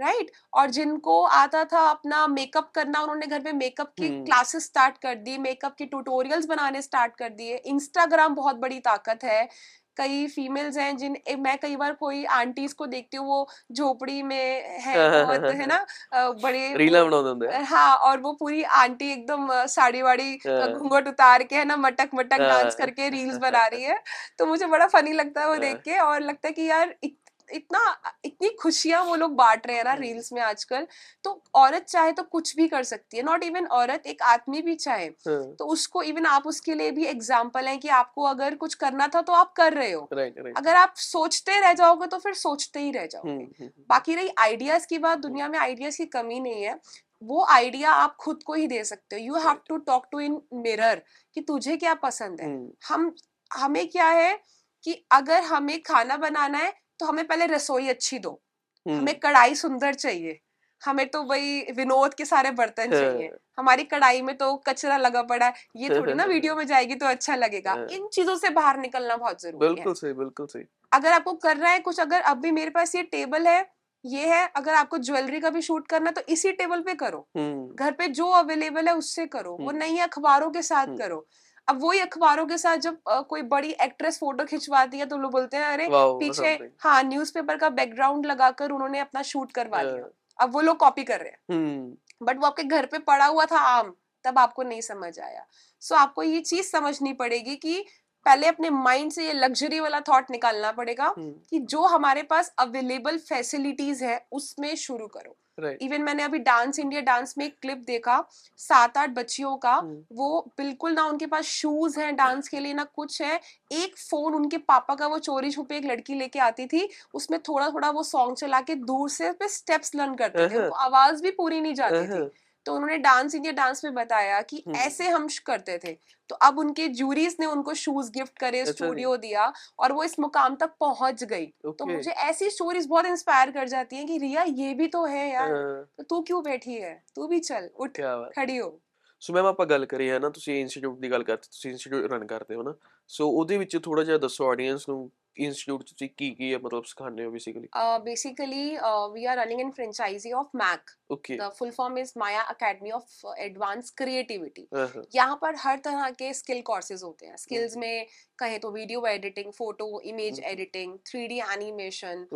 right? right? और जिनको आता था अपना मेकअप करना उन्होंने घर पे मेकअप की क्लासेस स्टार्ट कर दी मेकअप के ट्यूटोरियल्स बनाने स्टार्ट कर दिए। इंस्टाग्राम बहुत बड़ी ताकत है। कई फीमेल्स हैं जिन ए, मैं कई बार कोई आंटीज को देखती हूँ वो झोपड़ी में है बहुत है ना? बड़े हाँ। और वो पूरी आंटी एकदम साड़ी वाड़ी घूंघट उतार के है ना मटक मटक डांस करके रील्स बना रही है। तो मुझे बड़ा फनी लगता है वो देख के और लगता है कि यार इतना इतनी खुशियाँ वो लोग बांट रहे हैं ना हम्म। रील्स में आजकल तो औरत चाहे तो कुछ भी कर सकती है नॉट इवन औरत एक आदमी भी चाहे हाँ, तो उसको इवन आप उसके लिए भी एग्ज़ाम्पल है कि आपको अगर कुछ करना था तो आप कर रहे हो। अगर आप सोचते रह जाओगे तो फिर सोचते ही रह जाओगे। हम्म, हम्म, बाकी रही आइडियाज़ की बात दुनिया में आइडियाज़ की कमी नहीं है वो आइडिया आप खुद को ही दे सकते हो। You have to talk to in mirror कि तुझे क्या पसंद है। हम्म, हम हमें क्या है कि अगर हमें खाना बनाना है तो हमें पहले रसोई अच्छी दो। हम्म, हमें कढ़ाई सुंदर चाहिए। हमें तो वही विनोद के सारे बर्तन हाँ। चाहिए हमारी कढ़ाई में तो कचरा लगा पड़ा है। ये थोड़ी ना वीडियो में जाएगी तो अच्छा लगेगा। हाँ। इन चीज़ों से बाहर निकलना बहुत ज़रूरी है। बिल्कुल सही बिल्कुल सही। अगर आपको करना है कुछ अगर अब भी मेरे पास ये टेबल है ये है अगर आपको ज्वेलरी का भी शूट करना तो इसी टेबल पे करो। हम्म, घर पे जो अवेलेबल है उससे करो। वो हम्म। नहीं अखबारों के साथ हम्म। करो। अब वही अखबारों के साथ जब अ, कोई बड़ी एक्ट्रेस फ़ोटो खिंचवाती है तो लोग बोलते हैं अरे पीछे हाँ न्यूज़पेपर का बैकग्राउंड लगाकर उन्होंने अपना शूट करवा लिया अब वो लोग कॉपी कर रहे हैं। हम्म, बट वो आपके घर पे पड़ा हुआ था आम तब आपको नहीं समझ आया। सो आपको ये चीज़ समझनी पड़ेगी कि पहले अपने माइंड से ये लग्जरी वाला थॉट निकालना पड़ेगा हम्म, कि जो हमारे पास अवेलेबल फैसिलिटीज़ है उसमें शुरू करो। राइट इवन मैंने अभी डांस इंडिया डांस में एक क्लिप देखा सात आठ बच्चियों का hmm. वो बिल्कुल ना उनके पास शूज़ हैं डांस के लिए ना कुछ है। एक फ़ोन उनके पापा का वो चोरी छुपे एक लड़की लेके आती थी उसमें थोड़ा थोड़ा वो सॉन्ग चला के दूर से स्टेप्स लर्न करते थे। उनको आवाज़ भी पूरी नहीं जाती थी। अहं, तो उन्होंने डांस इंडिया डांस में बताया कि ऐसे हम करते थे। तो अब उनके जूरीज ने उनको शूज़ गिफ्ट करे स्टूडियो दिया और वो इस मुकाम तक पहुँच गई। तो मुझे ऐसी स्टोरीज बहुत इंस्पायर कर जाती हैं कि रिया ये भी तो है यार। तो तू क्यों बैठी है? तू भी चल उठ खड़ी हो। ਸੋ ਮੈਮ ਆਪਾਂ ਗੱਲ ਕਰੀ ਹੈ ਨਾ ਤੁਸੀਂ ਇੰਸਟੀਚਿਊਟ ਦੀ ਗੱਲ ਕਰਦੇ ਤੁਸੀਂ ਇੰਸਟੀਚਿਊਟ ਰਨ ਕਰਦੇ ਹੋ ਨਾ ਸੋ ਉਹਦੇ ਵਿੱਚ ਥੋੜਾ ਜਿਹਾ ਦੱਸੋ ਆਡੀਅנס ਨੂੰ इंस्टीट्यूट की की है मतलब सिखाने हो basically basically we are running in franchise of MAC okay the full form is Maya Academy of Advance Creativity यहाँ पर हर तरह के स्किल कोर्सेज होते हैं। Skills hmm. में कहे तो video editing photo image editing three D animation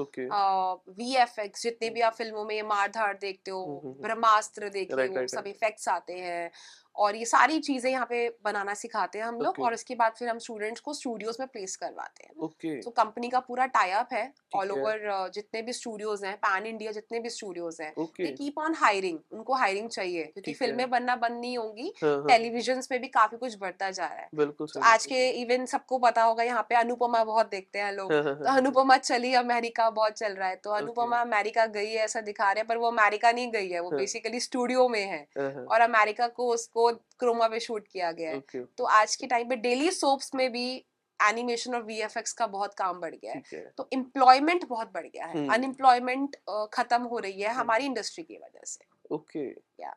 V F X जितने भी आप hmm. फ़िल्मों में मारधार देखते हो hmm, ब्रह्मास्त्र देखते हो सब इफेक्ट्स आते हैं। और ये सारी चीज़ें यहाँ पे बनाना सिखाते हैं हम लोग Okay. और उसके बाद फिर हम स्टूडेंट्स को स्टूडियोज में प्लेस करवाते हैं। ओके। तो कंपनी का पूरा टाई अप है ऑल है। ओवर जितने भी स्टूडियोज हैं पैन इंडिया जितने भी स्टूडियोज हैं दे कीप ऑन हायरिंग उनको हायरिंग चाहिए क्योंकि है। फ़िल्में बनना बंद नहीं होंगी हाँ हाँ। टेलीविज़न पे भी काफ़ी कुछ बढ़ता जा रहा है। बिल्कुल तो आज के इवन सबको पता होगा यहाँ पे अनुपमा बहुत देखते हैं लोग। हाँ, हाँ, तो हाँ, अनुपमा चली अमेरिका बहुत चल रहा है। तो अनुपमा अमेरिका गई है ऐसा दिखा रहे हैं पर वो अमेरिका नहीं गई है वो हाँ। बेसिकली स्टूडियो में है। हाँ, हाँ, और अमेरिका को उसको क्रोमा पे शूट किया गया है ओके तो आज के टाइम पे डेली सोप्स में भी एनिमेशन और वीएफएक्स का बहुत काम बढ़ गया है ठीक है तो एम्प्लॉयमेंट बहुत बढ़ गया है हम्म। अनएम्प्लॉयमेंट खत्म हो रही है हम्म। हमारी इंडस्ट्री की वजह से ਓਕੇ Yeah.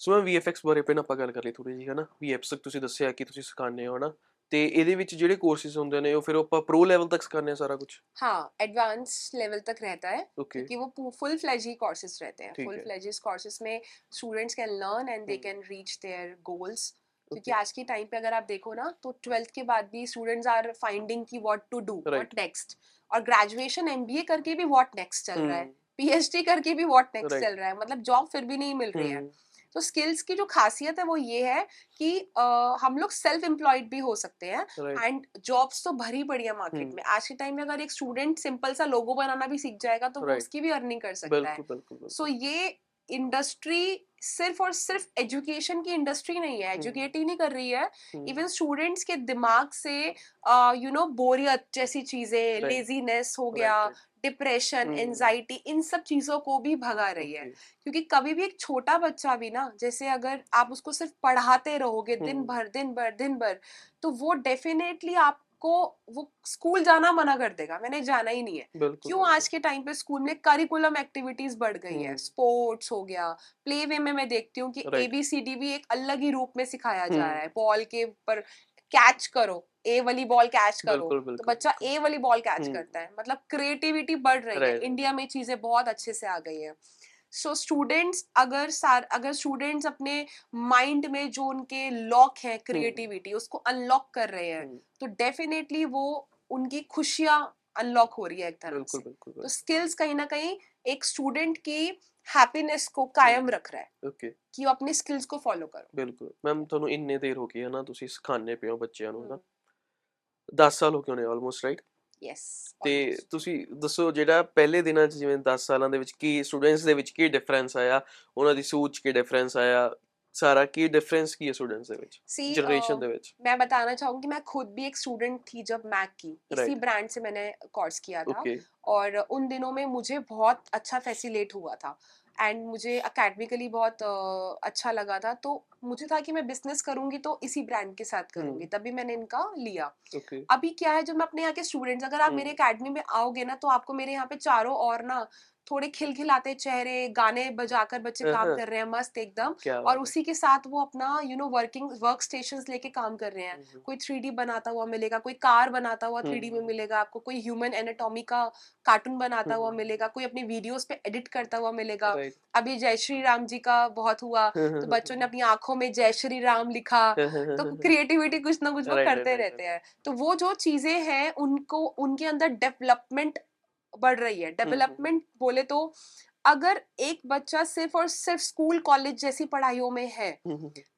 ਸੋ ਮੈਂ VFX ਬਾਰੇ ਪਹਿਲਾਂ ਆਪਾਂ ਗੱਲ ਕਰ ਲਈ ਥੋੜੀ ਜੀ ਹਨਾ VFX ਤੱਕ ਤੁਸੀਂ ਦੱਸਿਆ ਕਿ ਤੁਸੀਂ ਸਿਖਾਉਂਦੇ ਹੋ ਹਨਾ ਤੇ ਇਹਦੇ ਵਿੱਚ ਜਿਹੜੇ ਕੋਰਸਿਸ ਹੁੰਦੇ ਨੇ ਉਹ ਫਿਰ ਆਪਾਂ ਪ੍ਰੋ ਲੈਵਲ ਤੱਕ ਸਿਖਾਉਂਦੇ ਆ ਸਾਰਾ ਕੁਝ हाँ एडवांस लेवल तक रहता है ਓਕੇ क्योंकि वो फुल फ्लेज ही कोर्सेज रहते हैं ठीक फुल है। फ्लेजेस कोर्सेज में students can learn and they hmm. Can reach their goals क्योंकि Okay. आज के टाइम पे अगर आप देखो ना तो ट्वेल्थ के बाद भी स्टूडेंट्स आर फाइंडिंग की what to do Right. What next और ग्रेजुएशन एमबीए करके भी व्हाट नेक्स्ट चल रहा है हम्म, पीएचडी करके भी व्हाट नेक्स्ट Right. चल रहा है मतलब जॉब फिर भी नहीं मिल रही है हम्म, तो स्किल्स की जो खासियत है वो ये है कि अ, हम लोग सेल्फ एम्प्लॉयड भी हो सकते हैं एंड right, जॉब्स तो भरी पड़ी है मार्केट हम्म। में। आज के टाइम में अगर एक स्टूडेंट सिंपल सा लोगो बनाना भी सीख जाएगा तो वो Right. उसकी भी अर्निंग कर सकता है। सो ये इंडस्ट्री सिर्फ़ और सिर्फ़ एजुकेशन की इंडस्ट्री नहीं है हम्म। एजुकेट ही नहीं कर रही है। हम्म, इवन स्टूडेंट्स के दिमाग से यू नो बोरियत जैसी चीज़ें लेजीनेस हो गया डिप्रेशन हम्म। एनजाइटी इन सब चीज़ों को भी भगा रही है क्योंकि कभी भी एक छोटा बच्चा भी ना जैसे अगर आप उसको सिर्फ़ पढ़ाते रहोगे दिन हम्म। भर दिन भर दिन भर तो वो डेफिनेटली आपको वो स्कूल जाना मना कर देगा मैंने जाना ही नहीं है क्यों आज के टाइम पे स्कूल में करिकुलम एक्टिविटीज़ बढ़ गई है हम्म। स्पोर्ट्स हो गया प्ले वे में मैं देखती हूँ कि एबीसीडी भी एक अलग ही रूप में सिखाया जा। रहा है बॉल के ऊपर कैच करो ए वाली बॉल कैच करो। बिल्कुल बिल्कुल, तो बच्चा ए वाली बॉल कैच। करता है मतलब क्रिएटिविटी बढ़ रही है इंडिया में चीज़ें बहुत अच्छे से आ गई है। सो so, स्टूडेंट्स अगर सार अगर स्टूडेंट्स अपने माइंड में जो उनके लॉक है क्रिएटिविटी उसको अनलॉक कर रहे हैं तो डेफिनेटली वो उनकी खुशियाँ अनलॉक हो रही है एक तरह से। तो स्किल्स कहीं ना कहीं एक स्टूडेंट की ਹੈਪੀਨੈਸ ਕੋ ਕਾਇਮ ਰੱਖ ਰਹਾ ਹੈ ਓਕੇ ਕਿ ਉਹ ਆਪਣੀ ਸਕਿੱਲਸ ਕੋ ਫੋਲੋ ਕਰੋ ਬਿਲਕੁਲ ਮੈਮ ਤੁਹਾਨੂੰ ਇੰਨੇ ਦੇਰ ਹੋ ਗਈ ਹੈ ਨਾ ਤੁਸੀਂ ਸਿਖਾਣੇ ਪਿਓ ਬੱਚਿਆਂ ਨੂੰ ਨਾ 10 ਸਾਲ ਹੋ ਗਏ ਨੇ ਆਲਮੋਸਟ ਰਾਈਟ ਯੈਸ ਤੇ ਤੁਸੀਂ ਦੱਸੋ ਜਿਹੜਾ ਪਹਿਲੇ ਦਿਨਾਂ ਚ ਜਿਵੇਂ 10 ਸਾਲਾਂ ਦੇ ਵਿੱਚ ਕੀ ਸਟੂਡੈਂਟਸ ਦੇ ਵਿੱਚ ਕੀ ਡਿਫਰੈਂਸ ਆਇਆ ਉਹਨਾਂ ਦੀ ਸੋਚ ਕੀ ਡਿਫਰੈਂਸ ਆਇਆ ਸਾਰਾ ਕੀ डिफरेंस की है स्टूडेंट्स ਦੇ ਵਿੱਚ सी जनरेशन ਦੇ ਵਿੱਚ मैं बताना चाहूंगी मैं खुद भी एक स्टूडेंट थी जब मैक की इसी Right. ब्रांड से मैंने कोर्स किया था ओके और उन दिनों में मुझे बहुत अच्छा फैसिलेट हुआ था एंड मुझे अकेडमिकली बहुत अ, अच्छा लगा था तो मुझे था कि मैं बिजनेस करूंगी तो इसी ब्रांड के साथ करूंगी हम्म। तभी मैंने इनका लिया ओके अभी क्या है जब मैं अपने यहाँ के स्टूडेंट्स अगर आप हम्म। मेरे अकेडमी में आओगे ना तो आपको मेरे यहाँ पे चारों और ना थोड़े खिलखिलाते चेहरे गाने बजाकर बच्चे काम हाँ। कर रहे हैं मस्त एकदम और उसी के साथ वो अपना you know working work station लेके काम कर रहे हैं। कोई थ्री बनाता हुआ मिलेगा कोई कार बनाता हुआ थ्री में। मिलेगा आपको कोई ह्यूमन एनाटॉमी का कार्टून बनाता हुआ। मिलेगा कोई अपनी वीडियोस पे एडिट करता हुआ मिलेगा। अभी जय श्री राम जी का बहुत हुआ तो बच्चों ने अपनी आँखों में जय श्री राम लिखा तो क्रिएटिविटी कुछ ना कुछ वो करते रहते हैं। तो वो जो चीज़ें हैं उनको उनके अंदर डेवलपमेंट बढ़ रही है। डेवलपमेंट बोले तो अगर एक बच्चा सिर्फ़ और सिर्फ़ स्कूल कॉलेज जैसी पढ़ाइयों में है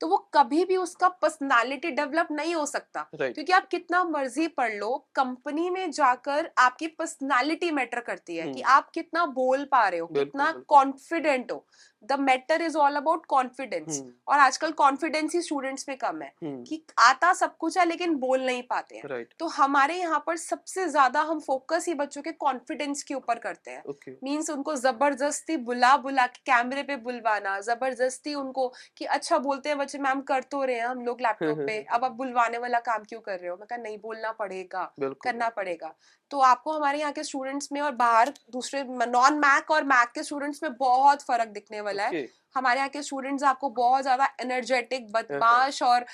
तो वो कभी भी उसका पर्सनालिटी डेवलप नहीं हो सकता। क्योंकि आप कितना मर्ज़ी पढ़ लो कंपनी में जाकर आपकी पर्सनालिटी मैटर करती है कि। आप कितना बोल पा रहे हो कितना कॉन्फिडेंट हो। The matter is all about confidence और आजकल कॉन्फिडेंस ही स्टूडेंट्स में कम है कि आता सब कुछ है लेकिन बोल नहीं पाते हैं। राइट तो हमारे यहाँ पर सबसे ज़्यादा हम फोकस ही बच्चों के कॉन्फिडेंस के ऊपर करते हैं। मीन्स उनको ज़बरदस्ती बुला बुला के कैमरे पे बुलवाना ज़बरदस्ती उनको कि अच्छा बोलते हैं बच्चे मैम कर तो रहे हैं हम लोग लैपटॉप पे अब आप बुलवाने वाला काम क्यों कर रहे हो? मैं कहा नहीं बोलना पड़ेगा करना पड़ेगा। तो आपको हमारे यहाँ के स्टूडेंट्स में और बाहर दूसरे नॉन मैक और मैक के स्टूडेंट्स में बहुत फ़र्क दिखने वाला है। हमारे यहाँ के स्टूडेंट्स आपको बहुत ज़्यादा एनर्जेटिक बदमाश और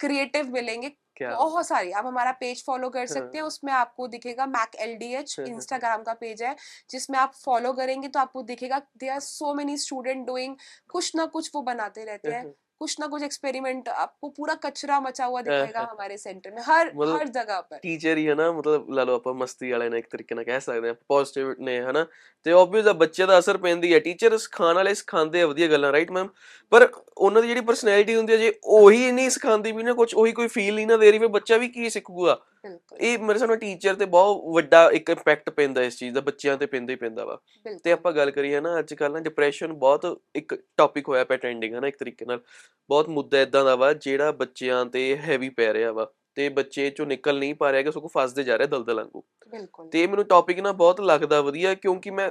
क्रिएटिव मिलेंगे। बहुत सारी। आप हमारा पेज फॉलो कर सकते हैं हाँ। उसमें आपको दिखेगा मैक एल डी एच हाँ, हाँ, इंस्टाग्राम का पेज है जिसमें आप फॉलो करेंगे तो आपको दिखेगा they are so many student doing कुछ ना कुछ वो बनाते रहते हैं। कुछ ना कुछ एक्सपेरिमेंट आपको पूरा कचरा मचा हुआ दिखेगा हाँ। हमारे सेंटर में हर मतलब हर जगह पर ਟੀਚਰ ਹੀ ਹੈ ਨਾ ਮਤਲਬ ਲਾ ਲਓ ਆਪਾਂ ਮਸਤੀ ਵਾਲੇ ਨੇ ਇੱਕ ਤਰੀਕੇ ਨਾਲ ਕਹਿ ਸਕਦੇ ਆ ਪੋਜ਼ਿਟਿਵ ਨੇ ਹਨਾ ਤੇ ਆਬਵੀਅਸ ਆ ਬੱਚੇ ਦਾ ਅਸਰ ਪੈਂਦੀ ਹੈ ਟੀਚਰ ਸਿਖਾਉਣ ਵਾਲੇ ਸਿਖਾਉਂਦੇ ਆ ਵਧੀਆ ਗੱਲਾਂ ਰਾਈਟ ਮੈਮ ਪਰ ਉਹਨਾਂ ਦੀ ਜਿਹੜੀ ਪਰਸਨੈਲਿਟੀ ਹੁੰਦੀ ਹੈ ਜੇ ਉਹੀ ਨਹੀਂ ਸਿਖਾਉਂਦੀ ਵੀ ਨਾ ਕੁਝ ਉਹੀ ਕੋਈ ਫੀਲ ਨਹੀਂ ਨਾ ਦੇ ਰਹੀ ਫਿਰ ਬੱਚਾ ਵੀ ਕੀ ਸਿੱਖੂਗਾ ਬਿਲਕੁਲ। ਇਹ ਮੇਰੇ ਸਾਨੂੰ ਟੀਚਰ ਤੇ ਬਹੁਤ ਵੱਡਾ ਇੱਕ ਇੰਪੈਕਟ ਪੈਂਦਾ ਇਸ ਚੀਜ਼ ਦਾ ਬੱਚਿਆਂ ਤੇ ਪੈਂਦਾ ਹੀ ਪੈਂਦਾ ਵਾ। ਤੇ ਆਪਾਂ ਗੱਲ ਕਰੀਏ ਨਾ ਅੱਜ ਕੱਲ ਨਾ ਡਿਪਰੈਸ਼ਨ ਬਹੁਤ ਇੱਕ ਟੌਪਿਕ ਹੋਇਆ ਪਿਆ ਟ੍ਰੈਂਡਿੰਗ ਹਨਾ ਇੱਕ ਤਰੀਕੇ ਨਾਲ। ਬਹੁਤ ਮੁੱਦਾ ਇਦਾਂ ਦਾ ਵਾ ਜਿਹੜਾ ਬੱਚਿਆਂ ਤੇ ਹੈਵੀ ਪੈ ਰਿਹਾ ਵਾ। ਤੇ ਬੱਚੇ ਚੋਂ ਨਿਕਲ ਨਹੀਂ ਪਾ ਰਿਹਾ ਕਿ ਸਗੋਂ ਫਸਦੇ ਜਾ ਰਿਹਾ ਦਲਦਲ ਵਾਂਗੂ। ਬਿਲਕੁਲ। ਤੇ ਮੈਨੂੰ ਟੌਪਿਕ ਨਾ ਬਹੁਤ ਲੱਗਦਾ ਵਧੀਆ ਕਿਉਂਕਿ ਮੈਂ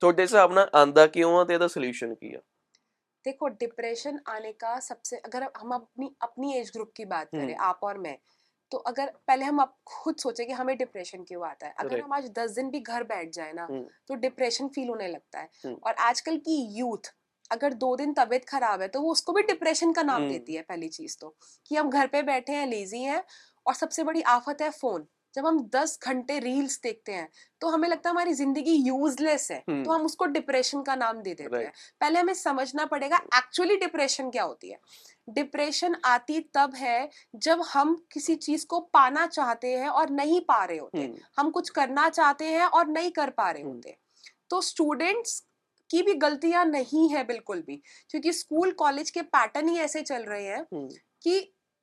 ਤੁਹਾਡੇ ਹਿਸਾਬ ਨਾਲ ਆਂਦਾ ਕਿਉਂ ਆ ਤੇ ਇਹਦਾ ਸੋਲੂਸ਼ਨ ਕੀ ਆ? देखो डिप्रेशन आने का सबसे अगर हम अपनी अपनी एज ग्रुप की बात करें हम्म। आप और मैं तो अगर पहले हम आप खुद सोचे कि हमें डिप्रेशन क्यों आता है अगर हम आज दस दिन भी घर बैठ जाए ना हम्म। तो डिप्रेशन फील होने लगता है हम्म। और आजकल की यूथ अगर दो दिन तबीयत खराब है तो वो उसको भी डिप्रेशन का नाम। देती है पहली चीज़ तो कि हम घर पे बैठे हैं लेजी हैं और सबसे बड़ी आफत है फ़ोन जब हम दस घंटे रील्स देखते हैं तो हमें लगता है हमारी ज़िंदगी यूजलेस है तो हम्म। हम उसको डिप्रेशन का नाम दे देते Right. हैं पहले हमें समझना पड़ेगा एक्चुअली डिप्रेशन क्या होती है डिप्रेशन आती तब है जब हम किसी चीज़ को पाना चाहते हैं और नहीं पा रहे होते हम्म, हम कुछ करना चाहते हैं और नहीं कर पा रहे हम्म। होते तो स्टूडेंट्स की भी गलतियाँ नहीं है बिल्कुल भी क्योंकि स्कूल कॉलेज के पैटर्न ही ऐसे चल रहे हैं कि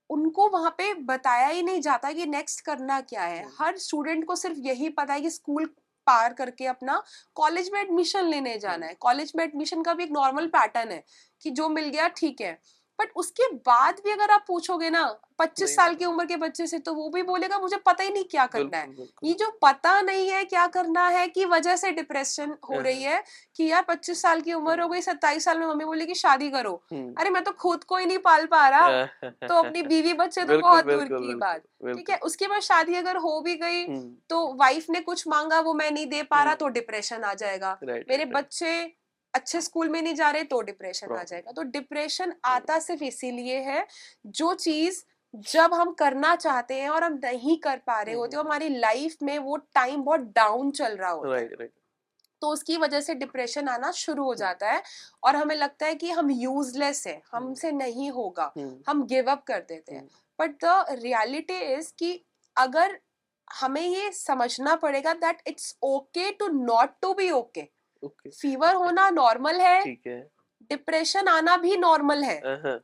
उनको वहाँ पे बताया ही नहीं जाता कि नेक्स्ट करना क्या है। हर स्टूडेंट को सिर्फ़ यही पता है कि स्कूल पार करके अपना कॉलेज में एडमिशन लेने जाना है। कॉलेज में एडमिशन का भी एक नॉर्मल पैटर्न है कि जो मिल गया ठीक है। बट उसके बाद भी अगर आप पूछोगे ना 25 नहीं साल की उम्र के बच्चे से तो वो भी बोलेगा मुझे पता ही नहीं क्या करना है। ये जो पता नहीं है क्या करना है की वजह से डिप्रेशन हो रही है कि यार 25 साल की उम्र हो गई 27 साल में मम्मी बोलेगी शादी करो। हम्म, अरे मैं तो खुद को ही नहीं पाल पा रहा। तो अपनी बीवी बच्चे तो बहुत दूर की बात। ठीक है उसके बाद शादी अगर हो भी गई हम्म, तो वाइफ ने कुछ मांगा वो मैं नहीं दे पा रहा हम्म। तो डिप्रेशन आ जाएगा। मेरे. बच्चे अच्छे स्कूल में नहीं जा रहे तो डिप्रेशन आ जाएगा। तो डिप्रेशन आता सिर्फ़ इसीलिए है जो चीज़ जब हम करना चाहते हैं और हम नहीं कर पा रहे होते हम्म। हमारी लाइफ में वो टाइम बहुत डाउन चल रहा होता है। तो उसकी वजह से डिप्रेशन आना शुरू हो जाता है और हमें लगता है कि हम यूजलेस है हमसे नहीं होगा हम गिव अप कर देते हैं। बट द रियलिटी इज़ कि अगर हमें ये समझना पड़ेगा that it's okay to not to be okay okay fever होना नॉर्मल है ठीक है। डिप्रेशन आना भी नॉर्मल है। हाँ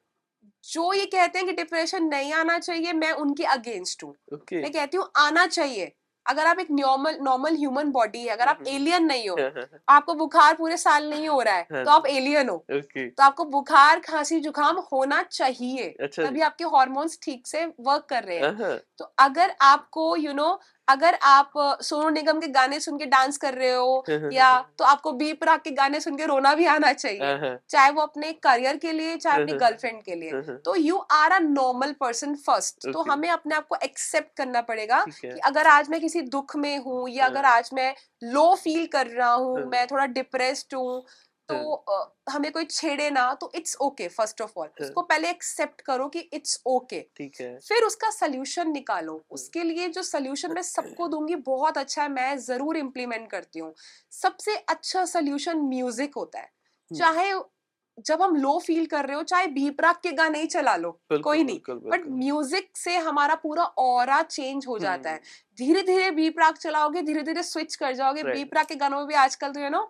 जो ये कहते हैं कि डिप्रेशन नहीं आना चाहिए मैं उनके अगेंस्ट हूँ। ओके मैं कहती हूँ आना चाहिए। अगर आप एक नॉर्मल नॉर्मल ह्यूमन बॉडी है अगर आप हम्म। एलियन नहीं हो हाँ, आपको बुखार पूरे साल नहीं हो रहा है हाँ। तो आप एलियन हो। ओके तो आपको बुखार खांसी जुकाम होना चाहिए। अच्छा। तभी आपके हॉर्मोन्स ठीक से वर्क कर रहे हैं। हाँ तो अगर आपको यू you नो know, अगर आप सोनू निगम के गाने सुन के डांस कर रहे हो या तो आपको बी प्राक के गाने सुन के रोना भी आना चाहिए हाँ चाहे वो अपने करियर के लिए चाहे अपनी। गर्लफ्रेंड के लिए। हाँ तो you are a normal person first तो हमें अपने आप को एक्सेप्ट करना पड़ेगा कि अगर आज मैं किसी दुख में हूँ या अगर हाँ। आज मैं लो फील कर रहा हूँ हाँ। मैं थोड़ा डिप्रेस्ड हूँ तो अ, हमें कोई छेड़े ना तो it's okay first of all हाँ। उसको पहले एक्सेप्ट करो कि इट्स ओके ठीक है। फिर उसका सोल्यूशन निकालो। उसके लिए जो सोल्यूशन मैं सबको दूँगी बहुत अच्छा है मैं ज़रूर इम्प्लीमेंट करती हूँ। सबसे अच्छा सोल्यूशन म्यूज़िक होता है। चाहे जब हम लो फील कर रहे हो चाहे भीपराग के गाने ही चला लो कोई नहीं। बट म्यूज़िक से हमारा पूरा और चेंज हो जाता है। धीरे धीरे बीपराग चलाओगे धीरे धीरे स्विच कर जाओगे बीपराग के गानों में भी आजकल तो यू नो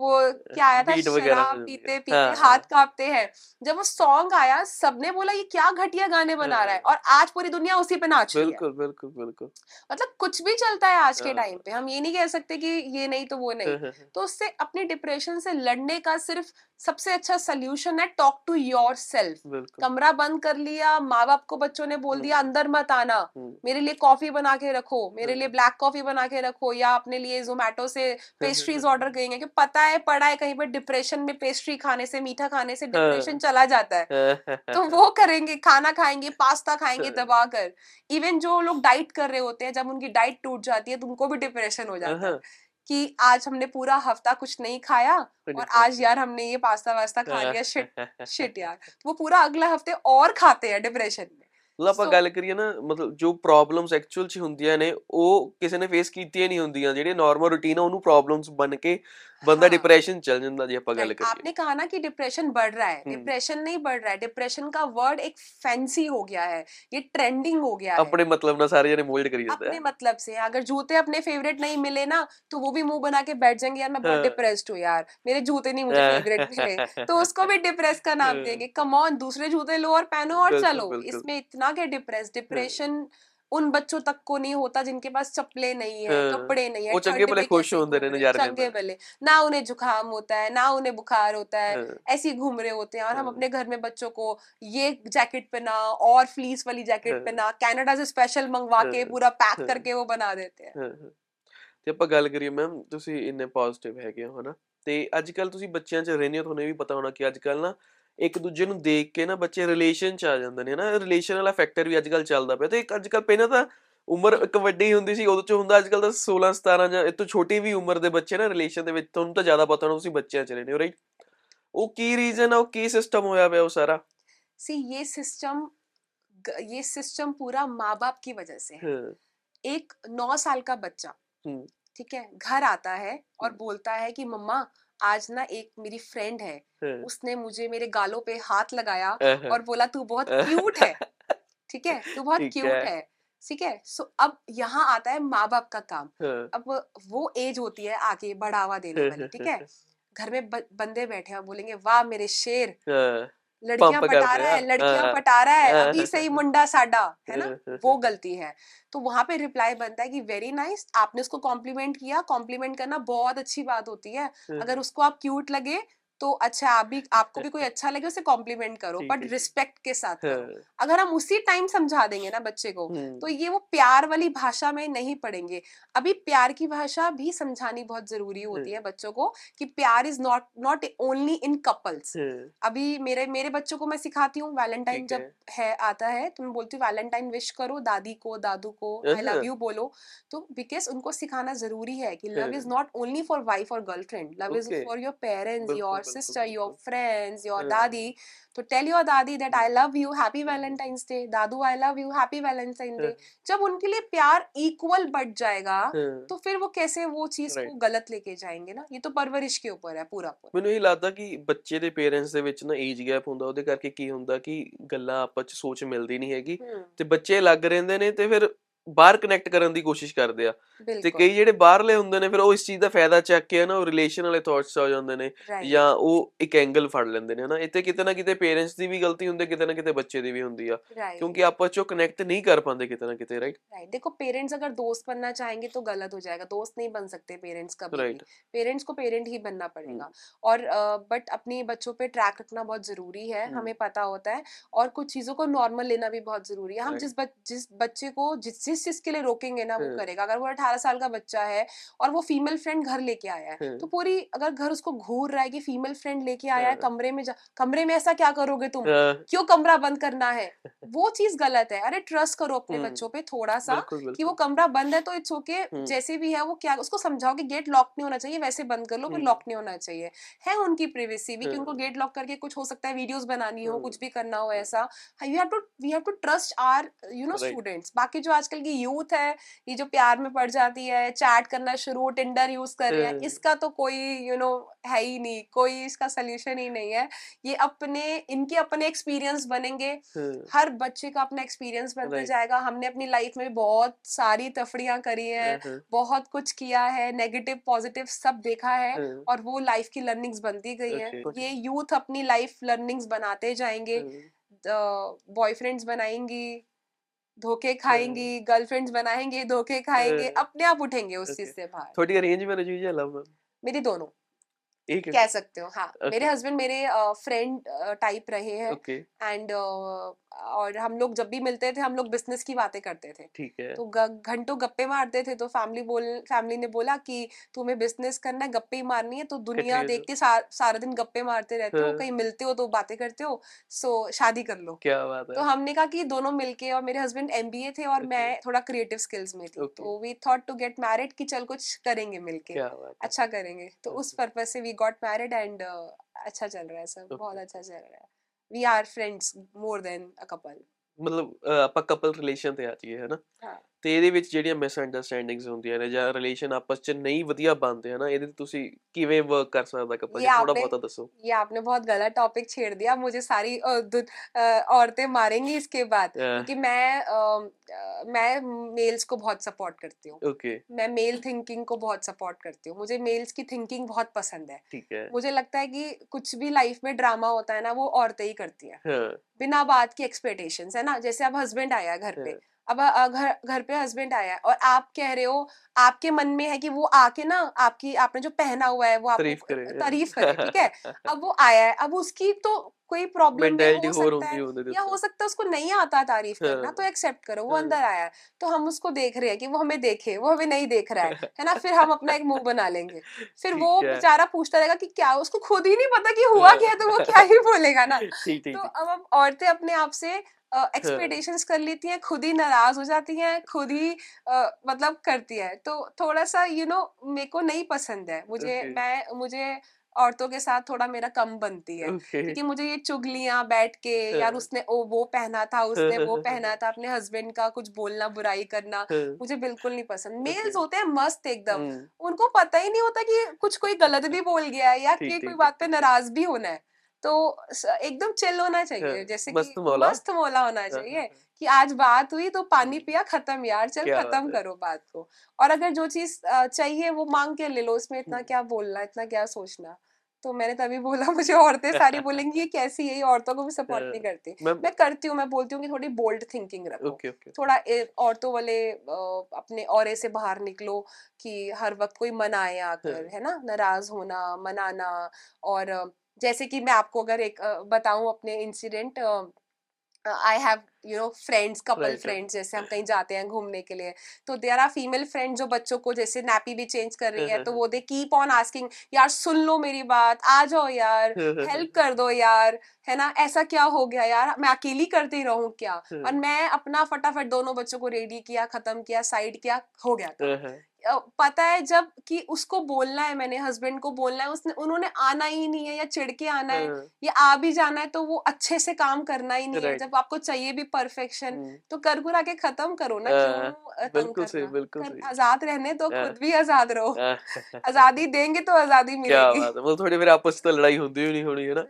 वो क्या आया था? शराब पीते पीते हाँ, हाथ हाँ। कांपते हैं। जब वो सॉन्ग आया सबने बोला ये क्या घटिया गाने बना हाँ। रहा है? हाँ। और आज पूरी दुनिया उसी पे नाच रही है। बिल्कुल बिल्कुल बिल्कुल। मतलब कुछ भी चलता है आज के टाइम पे हम ये नहीं कह सकते कि ये नहीं तो वो नहीं। तो उससे अपने डिप्रेशन से लड़ने का सिर्फ़ सबसे अच्छा सोल्यूशन है टॉक टू योर सेल्फ कमरा बंद कर लिया माँ बाप को बच्चों ने बोल दिया अंदर मत आना। मेरे लिए कॉफ़ी बना के रखो मेरे लिए ब्लैक कॉफ़ी बना के रखो या अपने लिए जोमेटो से पेस्ट्रीज ऑर्डर करेंगे कि पता है पड़ा है कहीं पर डिप्रेशन में पेस्ट्री खाने से मीठा खाने से डिप्रेशन हाँ। चला जाता है। तो वो करेंगे खाना खाएँगे पास्ता खाएँगे। दबा कर। इवन जो लोग डाइट कर रहे होते हैं जब उनकी डाइट टूट जाती है तो उनको भी डिप्रेशन हो जाता हाँ। कि आज हमने पूरा हफ़्ता कुछ नहीं खाया और आज यार हमने ये पास्ता वास्ता खा लिया शिट शिट यार वो पूरा अगले ਹਫਤੇ ਔਰ ਖਾਤੇ ਆ ਡਿਪਰੈਸ਼ਨ ਮੇ ਮਤਲਬ ਆਪਾਂ ਗੱਲ ਕਰੀਏ ਨਾ ਮਤਲਬ ਜੋ ਪ੍ਰੋਬਲਮਸ ਐਕਚੁਅਲ ਚ ਹੁੰਦੀਆਂ ਨੇ ਉਹ ਕਿਸੇ ਨੇ ਫੇਸ ਕੀਤੀਆਂ ਨਹੀਂ ਹੁੰਦੀਆਂ ਜਿਹੜੇ ਨਾਰਮਲ ਰੁਟੀਨ ਆ ਉਹਨੂੰ ਪ੍ਰੋਬਲਮਸ ਬਣ ਕੇ बंदा डिप्रेशन चल जाता जी ਆਪਾਂ ਗੱਲ करिए आपने कहा ना कि डिप्रेशन बढ़ रहा है डिप्रेशन नहीं बढ़ रहा है डिप्रेशन का वर्ड एक फैंसी हो गया है ये ट्रेंडिंग हो गया है अपने मतलब ना सारे जने मोल्ड करी जाते हैं अपने मतलब से अगर जूते अपने फेवरेट नहीं मिले ना तो वो भी मुंह बना के बैठ जाएंगे यार मैं बहुत डिप्रेस्ड हूँ यार मेरे जूते नहीं मुझे फेवरेट मिले तो उसको भी डिप्रेस का नाम देंगे कम ऑन दूसरे जूते लो और पहनो और चलो इसमें इतना क्या डिप्रेस डिप्रेशन उन बच्चों तक को नहीं होता जिनके पास चप्पले नहीं है हाँ, कपड़े नहीं है वो चंगे भले खुश होते रहे नजारे चंगे भले ना उन्हें जुकाम होता है ना उन्हें बुखार होता है हाँ, ऐसे घूम रहे होते हैं और हम हाँ। अपने घर में बच्चों को ये जैकेट पहना और फ्लीस वाली जैकेट हाँ। पहना कनाडा से स्पेशल मंगवा के हाँ, पूरा पैक करके वो बना देते हैं ਤੇ ਆਪਾਂ ਗੱਲ ਕਰੀਏ ਮੈਮ ਤੁਸੀਂ ਇੰਨੇ ਪੋਜ਼ਿਟਿਵ ਹੈਗੇ ਹੋ ਹਨਾ ਤੇ ਅੱਜ ਕੱਲ ਤੁਸੀਂ ਬੱਚਿਆਂ 'ਚ ਰਹਿੰਦੇ ਹੋ ਤੁਹਾਨੂੰ ਵੀ ਪਤਾ ਹੋਣਾ ਕਿ ਅੱਜ ਕੱਲ ਨਾ ਇੱਕ ਦੂਜੇ ਨੂੰ ਦੇਖ ਕੇ ਨਾ ਬੱਚੇ ਰਿਲੇਸ਼ਨ ਚ ਆ ਜਾਂਦੇ ਨੇ ਨਾ ਰਿਲੇਸ਼ਨ ਵਾਲਾ ਫੈਕਟਰ ਵੀ ਅੱਜਕੱਲ ਚੱਲਦਾ ਪਿਆ ਤੇ ਅੱਜ ਕੱਲ ਪਹਿਲਾਂ ਤਾਂ ਉਮਰ ਇੱਕ ਵੱਡੀ ਹੁੰਦੀ ਸੀ ਉਦੋਂ ਚ ਹੁੰਦਾ ਅੱਜਕੱਲ ਤਾਂ 16 17 ਜਾਂ ਇਹ ਤੋਂ ਛੋਟੀ ਵੀ ਉਮਰ ਦੇ ਬੱਚੇ ਨਾ ਰਿਲੇਸ਼ਨ ਦੇ ਵਿੱਚ ਤੁਹਾਨੂੰ ਤਾਂ ਜ਼ਿਆਦਾ ਪਤਾ ਹੋਣਾ ਤੁਸੀਂ ਬੱਚਿਆਂ ਚ ਰਹਿੰਦੇ ਹੋ ਰਾਈਟ ਉਹ ਕੀ ਰੀਜ਼ਨ ਆ ਉਹ ਕੀ ਸਿਸਟਮ ਹੋਇਆ ਪਿਆ ਉਹ ਸਾਰਾ सी ये सिस्टम ये सिस्टम पूरा माँ बाप की वजह से है एक नौ साल का बच्चा ठीक है घर आता है और बोलता है कि मम्मा आज ना एक मेरी फ्रेंड है हाँ। उसने मुझे मेरे गालों पे हाथ लगाया और बोला तू बहुत क्यूट है। ठीक है? तू बहुत क्यूट है। ठीक है? सो अब यहाँ आता है माँ बाप का काम। हाँ। अब वो एज होती है आगे बढ़ावा देने वाली ठीक है घर में बंदे बैठे हैं बोलेंगे वाह मेरे शेर! हाँ। लड़कियाँ पटा रहा है लड़कियाँ हाँ। पटा रहा है अभी सही मुंडा साडा है ना? वो गलती है। तो वहाँ पे रिप्लाई बनता है कि वेरी नाइस आपने उसको कॉम्प्लीमेंट किया। कॉम्प्लीमेंट करना बहुत अच्छी बात होती है। अगर उसको आप क्यूट लगे तो अच्छा आप भी आपको भी कोई अच्छा लगे उसे कॉम्प्लीमेंट करो बट रिस्पेक्ट के साथ करो। हाँ। अगर हम उसी टाइम समझा देंगे ना बच्चे को तो ये वो प्यार वाली भाषा में नहीं पढ़ेंगे। अभी प्यार की भाषा भी समझानी बहुत ज़रूरी होती है बच्चों को कि प्यार is not not only in couples अभी मेरे मेरे बच्चों को मैं सिखाती हूँ वैलेंटाइन जब है। आता है तो मैं बोलती हूँ वैलेंटाइन विश करो दादी को दादू को आई लव यू बोलो। तो बिकॉज़ उनको सिखाना ज़रूरी है कि love is not only for wife और girlfriend love is for your parents your sister, your friends, your yeah. dadi. तो tell your dadi that I love you happy Valentine's Day dadu I love you happy Valentine Day जब उनके लिए प्यार equal बढ़ जाएगा तो फिर वो कैसे वो चीज को गलत लेके जाएंगे ना ये तो परवरिश के ऊपर है पूरा पूरा ਮੈਨੂੰ ਇਹ ਲੱਗਦਾ ਕਿ ਬੱਚੇ ਦੇ ਪੇਰੈਂਟਸ ਦੇ ਵਿੱਚ ਨਾ ਏਜ ਗੈਪ ਹੁੰਦਾ ਉਹਦੇ ਕਰਕੇ ਕੀ ਹੁੰਦਾ ਕਿ ਗੱਲਾਂ ਆਪਸ ਚ ਸੋਚ ਮਿਲਦੀ ਨਹੀਂ ਹੈਗੀ ਤੇ ਬੱਚੇ ਲੱਗ ਰਹਿੰਦੇ ਨੇ ਤੇ ਫਿਰ ਬਾਹਰ ਕਨੈਕਟ ਕਰਨ ਦੀ ਕੋਸ਼ਿਸ਼ ਕਰਦੇ ਆ ਤੇ ਕਈ ਜਿਹੜੇ ਬਾਹਰਲੇ ਹੁੰਦੇ ਨੇ ਫਿਰ ਉਹ ਇਸ ਚੀਜ਼ ਦਾ ਫਾਇਦਾ ਚੱਕ ਕੇ ਨਾ ਉਹ ਰਿਲੇਸ਼ਨ ਵਾਲੇ ਥਾਟਸ ਆ ਜਾਂਦੇ ਨੇ ਜਾਂ ਉਹ ਇੱਕ ਐਂਗਲ ਫੜ ਲੈਂਦੇ ਨੇ ਹਨਾ ਇੱਥੇ ਕਿਤੇ ਨਾ ਕਿਤੇ ਪੇਰੈਂਟਸ ਦੀ ਵੀ ਗਲਤੀ ਹੁੰਦੀ ਕਿਤੇ ਨਾ ਕਿਤੇ ਬੱਚੇ ਦੀ ਵੀ ਹੁੰਦੀ ਆ क्योंकि आपस में कनेक्ट नहीं कर पाते कितना ना कितने राइट राइट देखो पेरेंट्स अगर दोस्त बनना चाहेंगे तो गलत हो जाएगा दोस्त नहीं बन सकते पेरेंट्स कभी right. पेरेंट्स को पेरेंट ही बनना पड़ेगा और बट अपने बच्चों पे ट्रैक रखना बहुत जरूरी है हमें पता होता है और कुछ चीजों को नॉर्मल लेना भी बहुत जरूरी है हम जिस जिस बच्चे को जिस जिस चीज़ के लिए रोकेंगे ना वो करेगा। अगर वो अठारह साल का बच्चा है और वो फीमेल फ्रेंड घर लेके आया है तो पूरी अगर घर उसको घूर रहा है कि फीमेल फ्रेंड लेके आया है कमरे में कमरे में ऐसा क्या करोगे तुम? क्यों कमरा बंद करना है? वो चीज़ गलत है। अरे ट्रस्ट करो अपने बच्चों पे थोड़ा सा कि वो कमरा बंद है तो इट्स ओके जैसे भी है वो क्या उसको समझाओ कि गेट लॉक नहीं होना चाहिए वैसे बंद कर लो पर लॉक नहीं होना चाहिए। है उनकी प्रिवेसी भी कि उनको गेट लॉक करके कुछ हो सकता है वीडियोस बनानी हो कुछ भी करना हो ऐसा। You have to we have to trust are you know students बाकी जो आजकल आजकल की यूथ है ये जो प्यार में पड़ जाती है चैट करना शुरू टिंडर यूज़ कर रहे हैं हाँ। इसका तो कोई यू you नो know, है ही नहीं कोई इसका सोल्यूशन ही नहीं है। ये अपने इनके अपने एक्सपीरियंस बनेंगे हाँ, हर बच्चे का अपना एक्सपीरियंस बनते जाएगा। हमने अपनी लाइफ में बहुत सारी तफड़ियाँ करी हैं हाँ, हाँ, बहुत कुछ किया है नेगेटिव पॉजिटिव सब देखा है और वो लाइफ की लर्निंग्स बनती गई है। ये यूथ अपनी लाइफ लर्निंग्स बनाते जाएँगे बॉयफ्रेंड्स बनाएँगी धोखे खाएँगी गर्लफ्रेंड्स बनाएँगे धोखे खाएँगे हाँ। अपने आप उठेंगे उस चीज़ से बाहर। थोड़ी अरेंज मैरिज हुई है लव मेरी दोनों। एक कह सकते हो हाँ। मेरे Okay. हस्बैंड मेरे फ्रेंड टाइप रहे हैं एंड और हम लोग जब भी मिलते थे हम लोग बिज़नेस की बातें करते थे। ठीक है। तो घंटों गप्पे मारते थे तो फैमिली बोल फैमिली ने बोला कि तुम्हें बिज़नेस करना है गप्पे ही मारनी है तो दुनिया देख के सा, सारा दिन गप्पे मारते रहते हाँ। हो। कहीं मिलते हो तो बातें करते हो सो शादी कर लो। क्या बात है। तो हमने कहा कि दोनों मिलके और मेरे हस्बैंड एमबीए थे और मैं थोड़ा क्रिएटिव स्किल्स में थी। तो we thought to get married कि चल कुछ करेंगे मिलके अच्छा करेंगे। तो उस पर्पज से वी गॉट मैरिड एंड अच्छा चल रहा है सब बहुत अच्छा चल रहा है। We are friends more than a couple मतलब आपका कपल रिलेशन तो यार ये है ना हाँ. ਤੇ ਇਹਦੇ ਵਿੱਚ ਜਿਹੜੀਆਂ ਮਿਸਅੰਡਰਸਟੈਂਡਿੰਗਸ ਹੁੰਦੀਆਂ ਨੇ ਜਾਂ ਰਿਲੇਸ਼ਨ ਆਪਸ ਚ ਨਹੀਂ ਵਧੀਆ ਬਣਦੇ ਹਨਾ ਇਹਦੇ ਤੇ ਤੁਸੀਂ ਕਿਵੇਂ ਵਰਕ ਕਰ ਸਕਦਾ ਕਪਲ ਇਹ ਥੋੜਾ आपने- ਬਹੁਤਾ ਦੱਸੋ ये आपने बहुत गलत टॉपिक छेड़ दिया मुझे सारी अ, दु- अ, औरतें मारेंगी इसके बाद ਅਹ, क्योंकि मैं अ, अ, मैं मेल्स को बहुत सपोर्ट करती हूँ ਓਕੇ मैं मेल थिंकिंग को बहुत सपोर्ट करती हूँ मुझे मेल्स की थिंकिंग बहुत पसंद है ਠੀਕ है मुझे लगता है कि कुछ भी लाइफ में ड्रामा होता है ना वो औरतें ही करती हैं हाँ बिना बात की एक्सपेक्टेशंस है ना जैसे अब हस्बैंड आया घर पे हाँ, अब घर घर पे हस्बैंड आया है और आप कह रहे हो आपके मन में है कि वो आके ना आपकी आपने जो पहना हुआ है वो आप करे तारीफ़ करे ठीक है? अब वो आया है अब उसकी तो कोई प्रॉब्लम हो या हो सकता है उसको नहीं आता तारीफ़ करना तो एक्सेप्ट करो वो अंदर आया है तो हम उसको देख रहे हैं कि वो हमें देखे वो हमें नहीं देख रहा है है ना? फिर हम अपना एक मुँह बना लेंगे फिर वो बेचारा पूछता रहेगा कि क्या उसको खुद ही नहीं पता कि हुआ क्या तो वो क्या ही। बोलेगा ना? तो अब औरतें अपने आप से एक्सपेक्टेशन uh, कर लेती हैं खुद ही नाराज़ हो जाती हैं खुद ही uh, मतलब करती है तो थोड़ा सा यू नो मेरे को नहीं पसंद है मुझे okay. मैं मुझे औरतों के साथ थोड़ा मेरा कम बनती है okay. क्योंकि मुझे ये चुगलियाँ बैठ के यार। उसने ओ वो पहना था उसने वो पहना था अपने हस्बैंड का कुछ बोलना बुराई करना हाँ, मुझे बिल्कुल नहीं पसंद मेल्स. होते हैं मस्त एकदम हम्म, उनको पता ही नहीं होता कि कुछ कोई गलत भी बोल गया है या कि कोई बात पे नाराज़ भी होना है तो एकदम चिल होना चाहिए हाँ, जैसे मस्त कि मौला। मस्त मौला होना हाँ, चाहिए हाँ, कि आज बात हुई तो पानी हम्म। पिया खत्म यार चल खत्म करो बात को। और अगर जो चीज़ चाहिए वो मांग के ले लो उसमें इतना हम्म। क्या बोलना इतना क्या सोचना। तो मैंने तभी बोला मुझे औरतें सारी बोलेंगी ये कैसी है? ये औरतों को भी सपोर्ट नहीं हाँ, करती। मैम मैं करती हूँ मैं बोलती हूँ कि थोड़ी बोल्ड थिंकिंग रखो। Okay okay. थोड़ा औरतों वाले अपने और से बाहर निकलो कि हर वक्त कोई मनाए आकर हाँ। है ना? नाराज़ होना मनाना और जैसे कि मैं आपको अगर एक बताऊँ अपने incident I have you know friends couple. Friends जैसे हम कहीं जाते हैं घूमने के लिए तो देर आर फीमेल फ्रेंड जो बच्चों को जैसे नैपी भी चेंज कर रही है तो वो दे कीप ऑन आस्किंग यार सुन लो मेरी बात आ जाओ यार हेल्प कर दो यार है ना? ऐसा क्या हो गया यार? मैं अकेली करती रहूँ क्या? और मैं अपना फटाफट दोनों बच्चों को रेडी किया खत्म किया साइड किया हो गया पता है जब कि उसको बोलना है मैंने हस्बैंड को बोलना है उसने उन्होंने आना ही नहीं है या चिड़के आना है हाँ। या आ भी जाना है तो वो अच्छे से काम करना ही नहीं है। जब आपको चाहिए भी परफेक्शन तो कर कुरा के खत्म करो ना हाँ, बिल्कुल सही बिल्कुल आज़ाद रहने तो खुद भी आज़ाद रहो। आज़ादी देंगे तो आज़ादी मिलेगी। मतलब थोड़ी मेरे आपस में तो लड़ाई होती ही नहीं होनी है ना?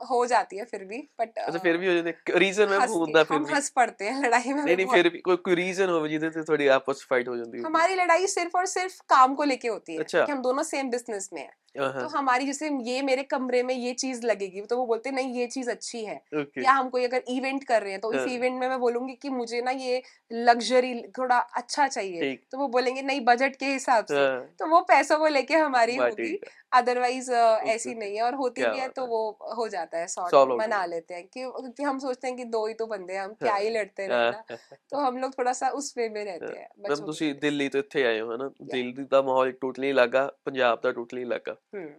हो जाती है फिर भी बट अच्छा फिर भी हो जाती है। रीजन में होता फिर भी। हंस पड़ते हैं लड़ाई में नहीं नहीं फिर भी कोई कोई रीजन हो जिससे से थोड़ी आपस फाइट हो जाती है। हमारी लड़ाई सिर्फ़ और सिर्फ़ काम को लेके होती है अच्छा? कि हम दोनों सेम बिज़नेस में हैं। हाँ, हाँ। तो हमारी जैसे ये मेरे कमरे में ये चीज़ लगेगी तो वो बोलते नहीं ये चीज़ अच्छी है। या हम कोई अगर इवेंट कर रहे हैं तो इस हाँ। इवेंट में मैं बोलूँगी कि मुझे ना ये लग्जरी थोड़ा अच्छा चाहिए। तो वो बोलेंगे नहीं बजट के हिसाब से। तो वो पैसों को लेके हमारी होगी। अदरवाइज ऐसी ओके। नहीं है और होती क्या भी है बात तो है। वो हो जाता है Solve सॉर्ट out मना हो लेते हैं कि क्योंकि हम सोचते हैं कि दो ही तो बंदे हैं हम क्या हाँ, ही लड़ते हाँ, रहना तो हम लोग थोड़ा सा उस वे में रहते हैं ਮੈਮ बच्चों ਤੁਸੀਂ के ਦਿੱਲੀ ਤੋਂ ਇੱਥੇ ਆਏ ਹੋ ਹਨਾ ਦਿੱਲੀ ਦਾ ਮਾਹੌਲ ਟੋਟਲੀ ਅਲੱਗ ਆ ਪੰਜਾਬ ਦਾ ਟੋਟਲੀ ਅਲੱਗ ਆ हम्म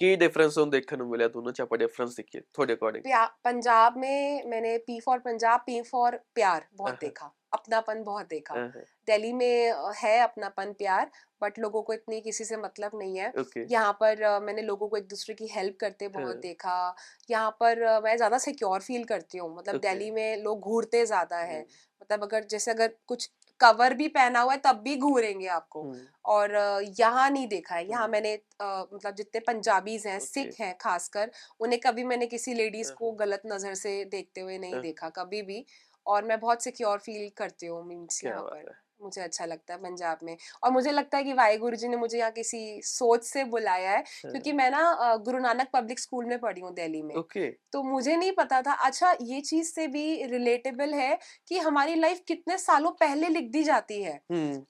ਕੀ ਡਿਫਰੈਂਸ ਤੁਹਾਨੂੰ ਦੇਖਣ ਨੂੰ ਮਿਲਿਆ ਦੋਨੋਂ ਚ ਆਪਾਂ ਡਿਫਰੈਂਸ ਦੇਖੀਏ ਤੁਹਾਡੇ ਅਕੋਰਡਿੰਗ प्या- पंजाब में मैंने P for Punjab P for प्यार बहुत हाँ। देखा अपनापन बहुत देखा हाँ, दिल्ली में है अपनापन प्यार बट लोगों को इतनी किसी से मतलब नहीं है ओके यहाँ पर मैंने लोगों को एक दूसरे की हेल्प करते बहुत हाँ। देखा यहाँ पर मैं ज़्यादा सिक्योर फील करती हूँ मतलब Okay. दिल्ली में लोग घूरते ज़्यादा है मतलब अगर जैसे अगर कुछ कवर भी पहना हुआ है तब भी घूरेंगे आपको हम्म, और यहाँ नहीं देखा है यहाँ हम्म। मैंने अ, मतलब जितने पंजाबीज हैं ओके। सिख हैं खासकर उन्हें कभी मैंने किसी लेडीज़ को हाँ। गलत नज़र से देखते हुए नहीं हाँ। देखा कभी भी और मैं बहुत सिक्योर फील करती हूँ मीन्स यहाँ पर। मुझे अच्छा लगता है पंजाब में। और मुझे लगता है कि वाहिगुरु जी ने मुझे यहाँ किसी सोच से बुलाया है क्योंकि मैं ना गुरु नानक पब्लिक स्कूल में पढ़ी हूँ दिल्ली में। ओके। तो मुझे नहीं पता था अच्छा ये चीज़ से भी रिलेटेबल है कि हमारी लाइफ कितने सालों पहले लिख दी जाती है।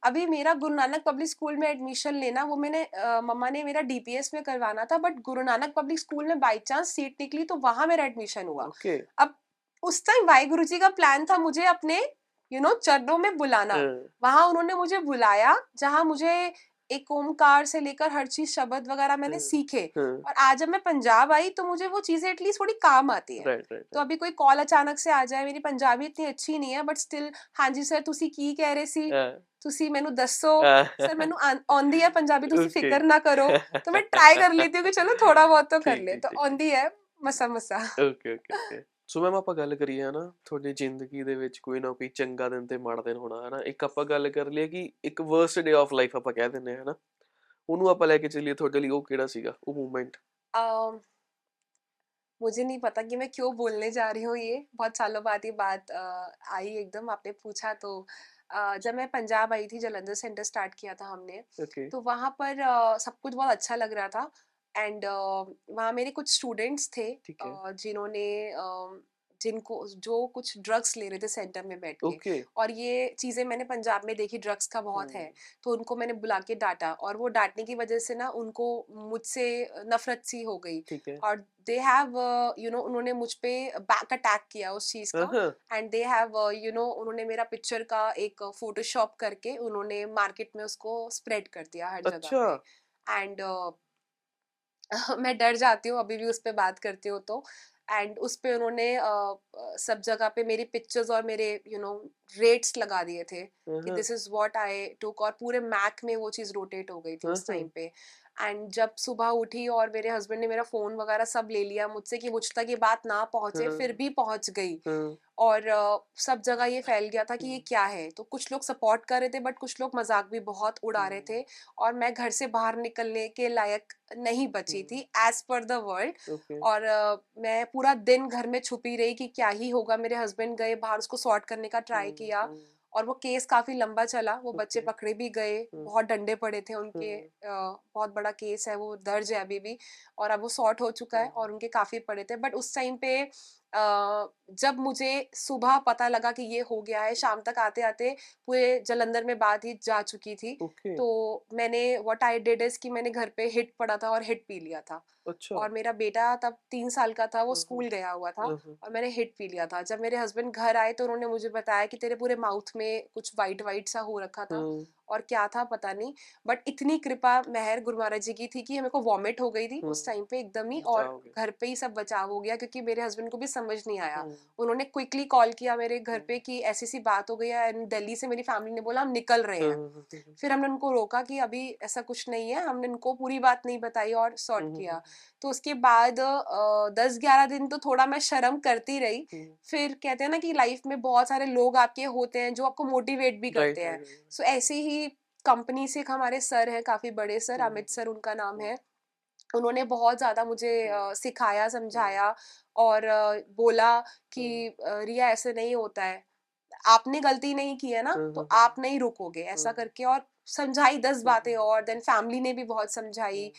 अभी मेरा गुरु नानक पब्लिक स्कूल में एडमिशन लेना वो मैंने मम्मा ने मेरा डीपीएस में करवाना था but Guru Nanak public school में बाई चांस सीट निकली तो वहाँ मेरा एडमिशन हुआ। अब उस टाइम वाहिगुरु जी का प्लान था मुझे अपने यू नो चरणों में बुलाना हाँ, वहां उन्होंने मुझे बुलाया जहां मुझे एक ओमकार से लेकर हर चीज शब्द वगैरह मैंने हाँ। सीखे हाँ, और आज जब मैं पंजाब आई तो मुझे वो चीजें एटलीस्ट थोड़ी काम आती है राइट राइट तो अभी कोई कॉल अचानक से आ जाए मेरी पंजाबी इतनी अच्छी नहीं है बट स्टिल हाँ जी सर ਤੁਸੀਂ ਕੀ ਕਹਿ ਰਹੇ ਸੀ हाँ, ਤੁਸੀਂ ਮੈਨੂੰ ਦੱਸੋ हाँ, सर मैंने आंदी है पंजाबी ਤੁਸੀਂ Okay. ਫਿਕਰ ਨਾ ਕਰੋ तो मैं ट्राई कर लेती हूँ कि चलो थोड़ा बहुत तो कर ठीक, ले ठीक, तो ठीक, आंदी है मसा मसा okay okay okay so ma'am ਆਪਾਂ ਗੱਲ ਕਰੀਏ ਹਨਾ ਤੁਹਾਡੀ ਜ਼ਿੰਦਗੀ ਦੇ ਵਿੱਚ ਕੋਈ ਨਾ ਕੋਈ ਚੰਗਾ ਦਿਨ ਤੇ ਮਾੜਾ ਦਿਨ ਹੋਣਾ ਹਨਾ ਇੱਕ ਆਪਾਂ ਗੱਲ ਕਰ ਲਈਏ ਕਿ ਇੱਕ ਵਰਸਟ ਡੇ ਆਫ ਲਾਈਫ ਆਪਾਂ ਕਹਿ ਦਿੰਦੇ ਹਾਂ ਹਨਾ ਉਹਨੂੰ ਆਪਾਂ ਲੈ ਕੇ ਚੱਲੀਏ ਤੁਹਾਡੇ ਲਈ ਉਹ ਕਿਹੜਾ ਸੀਗਾ ਉਹ ਮੂਮੈਂਟ अम, मुझे नहीं पता कि मैं क्यों बोलने जा रही हूँ ये बहुत सालों बाद ये बात अ, आई एकदम आपने पूछा तो अ, जब मैं पंजाब आई थी जलंधर सेंटर स्टार्ट किया था हमने ਓਕੇ तो वहाँ पर अ, सब कुछ बहुत अच्छा लग रहा था एंड वहाँ मेरे कुछ स्टूडेंट्स थे अ, जिन्होंने अ, जिनको जो कुछ ड्रग्स ले रहे थे सेंटर में बैठ के ओके। और ये चीज़ें मैंने पंजाब में देखी ड्रग्स का बहुत है तो उनको मैंने बुला के डांटा और वो डांटने की वजह से ना उनको मुझसे नफरत सी हो गई और दे हैव यू नो उन्होंने मुझ पे बैक अटैक किया उस चीज़ का and they have you know उन्होंने मेरा पिक्चर का एक फोटोशॉप करके उन्होंने मार्केट में उसको स्प्रेड कर दिया हर जगह अच्छा। पे एंड मैं डर जाती हूँ अभी भी उस पर बात करती हूँ तो। एंड उस पर उन्होंने सब जगह पे मेरी पिक्चर्स और मेरे यू नो रेट्स लगा दिए थे कि हाँ। This is what I took और पूरे मैक में वो चीज़ रोटेट हो गई थी उस हाँ, टाइम पे। एंड जब सुबह उठी और मेरे हस्बैंड ने मेरा फ़ोन वगैरह सब ले लिया मुझसे कि मुझ तक ये बात ना पहुँचे। फिर भी पहुँच गई हाँ और सब जगह ये फैल गया था कि ये हम्म। क्या है तो कुछ लोग सपोर्ट कर रहे थे बट कुछ लोग मज़ाक भी बहुत उड़ा रहे हम्म। थे और मैं घर से बाहर निकलने के लायक नहीं बची हम्म। थी एज पर द वर्ल्ड और मैं पूरा दिन घर में छुपी रही कि क्या ही होगा मेरे हस्बैंड गए बाहर उसको सॉर्ट करने का ट्राई हम्म, किया हम्म, और वो केस काफ़ी लंबा चला वो बच्चे पकड़े भी गए। बहुत डंडे पड़े थे उनके बहुत बड़ा केस है वो दर्ज है अभी भी और अब वो सॉर्ट हो चुका है। और उनके काफ़ी पड़े थे। बट उस टाइम पे जब मुझे सुबह पता लगा कि ये हो गया है शाम तक आते आते पूरे जलंधर में बात ही जा चुकी थी ओके। तो मैंने व्हाट आई डिड इज़ कि मैंने घर पे हिट पड़ा था और हिट पी लिया था। अच्छा। और मेरा बेटा तब तीन साल का था वो स्कूल गया हुआ था और मैंने हिट पी लिया था। जब मेरे हस्बैंड घर आए तो उन्होंने मुझे बताया कि तेरे पूरे माउथ में कुछ वाइट वाइट सा हो रखा था और क्या था पता नहीं बट इतनी कृपा मेहर गुरु महाराज जी की थी कि मेरे को वॉमिट हो गई थी उस। टाइम पे एकदम ही और घर पे ही सब बचाव हो गया क्योंकि मेरे हस्बैंड को भी समझ नहीं आया। उन्होंने क्विकली कॉल किया मेरे घर। पे कि ऐसी सी बात हो गई है एंड दिल्ली से मेरी फैमिली ने बोला हम निकल रहे हाँ, फिर हमने उनको रोका कि अभी ऐसा कुछ नहीं है हमने उनको पूरी बात नहीं बताई और सॉर्ट किया। तो उसके बाद दस ग्यारह दिन तो थोड़ा मैं शर्म करती रही। फिर कहते हैं ना कि लाइफ में बहुत सारे लोग आपके होते हैं जो आपको मोटिवेट भी करते हैं। सो ऐसे ही कंपनी से हमारे सर हैं काफ़ी बड़े सर अमित सर उनका नाम है। उन्होंने बहुत ज़्यादा मुझे सिखाया समझाया और बोला कि रिया ऐसे नहीं होता है। आपने गलती नहीं की है ना हम्म, तो हम्म, आप नहीं रुकोगे। ऐसा करके और समझाई दस बातें और देन फैमिली ने भी बहुत समझाई।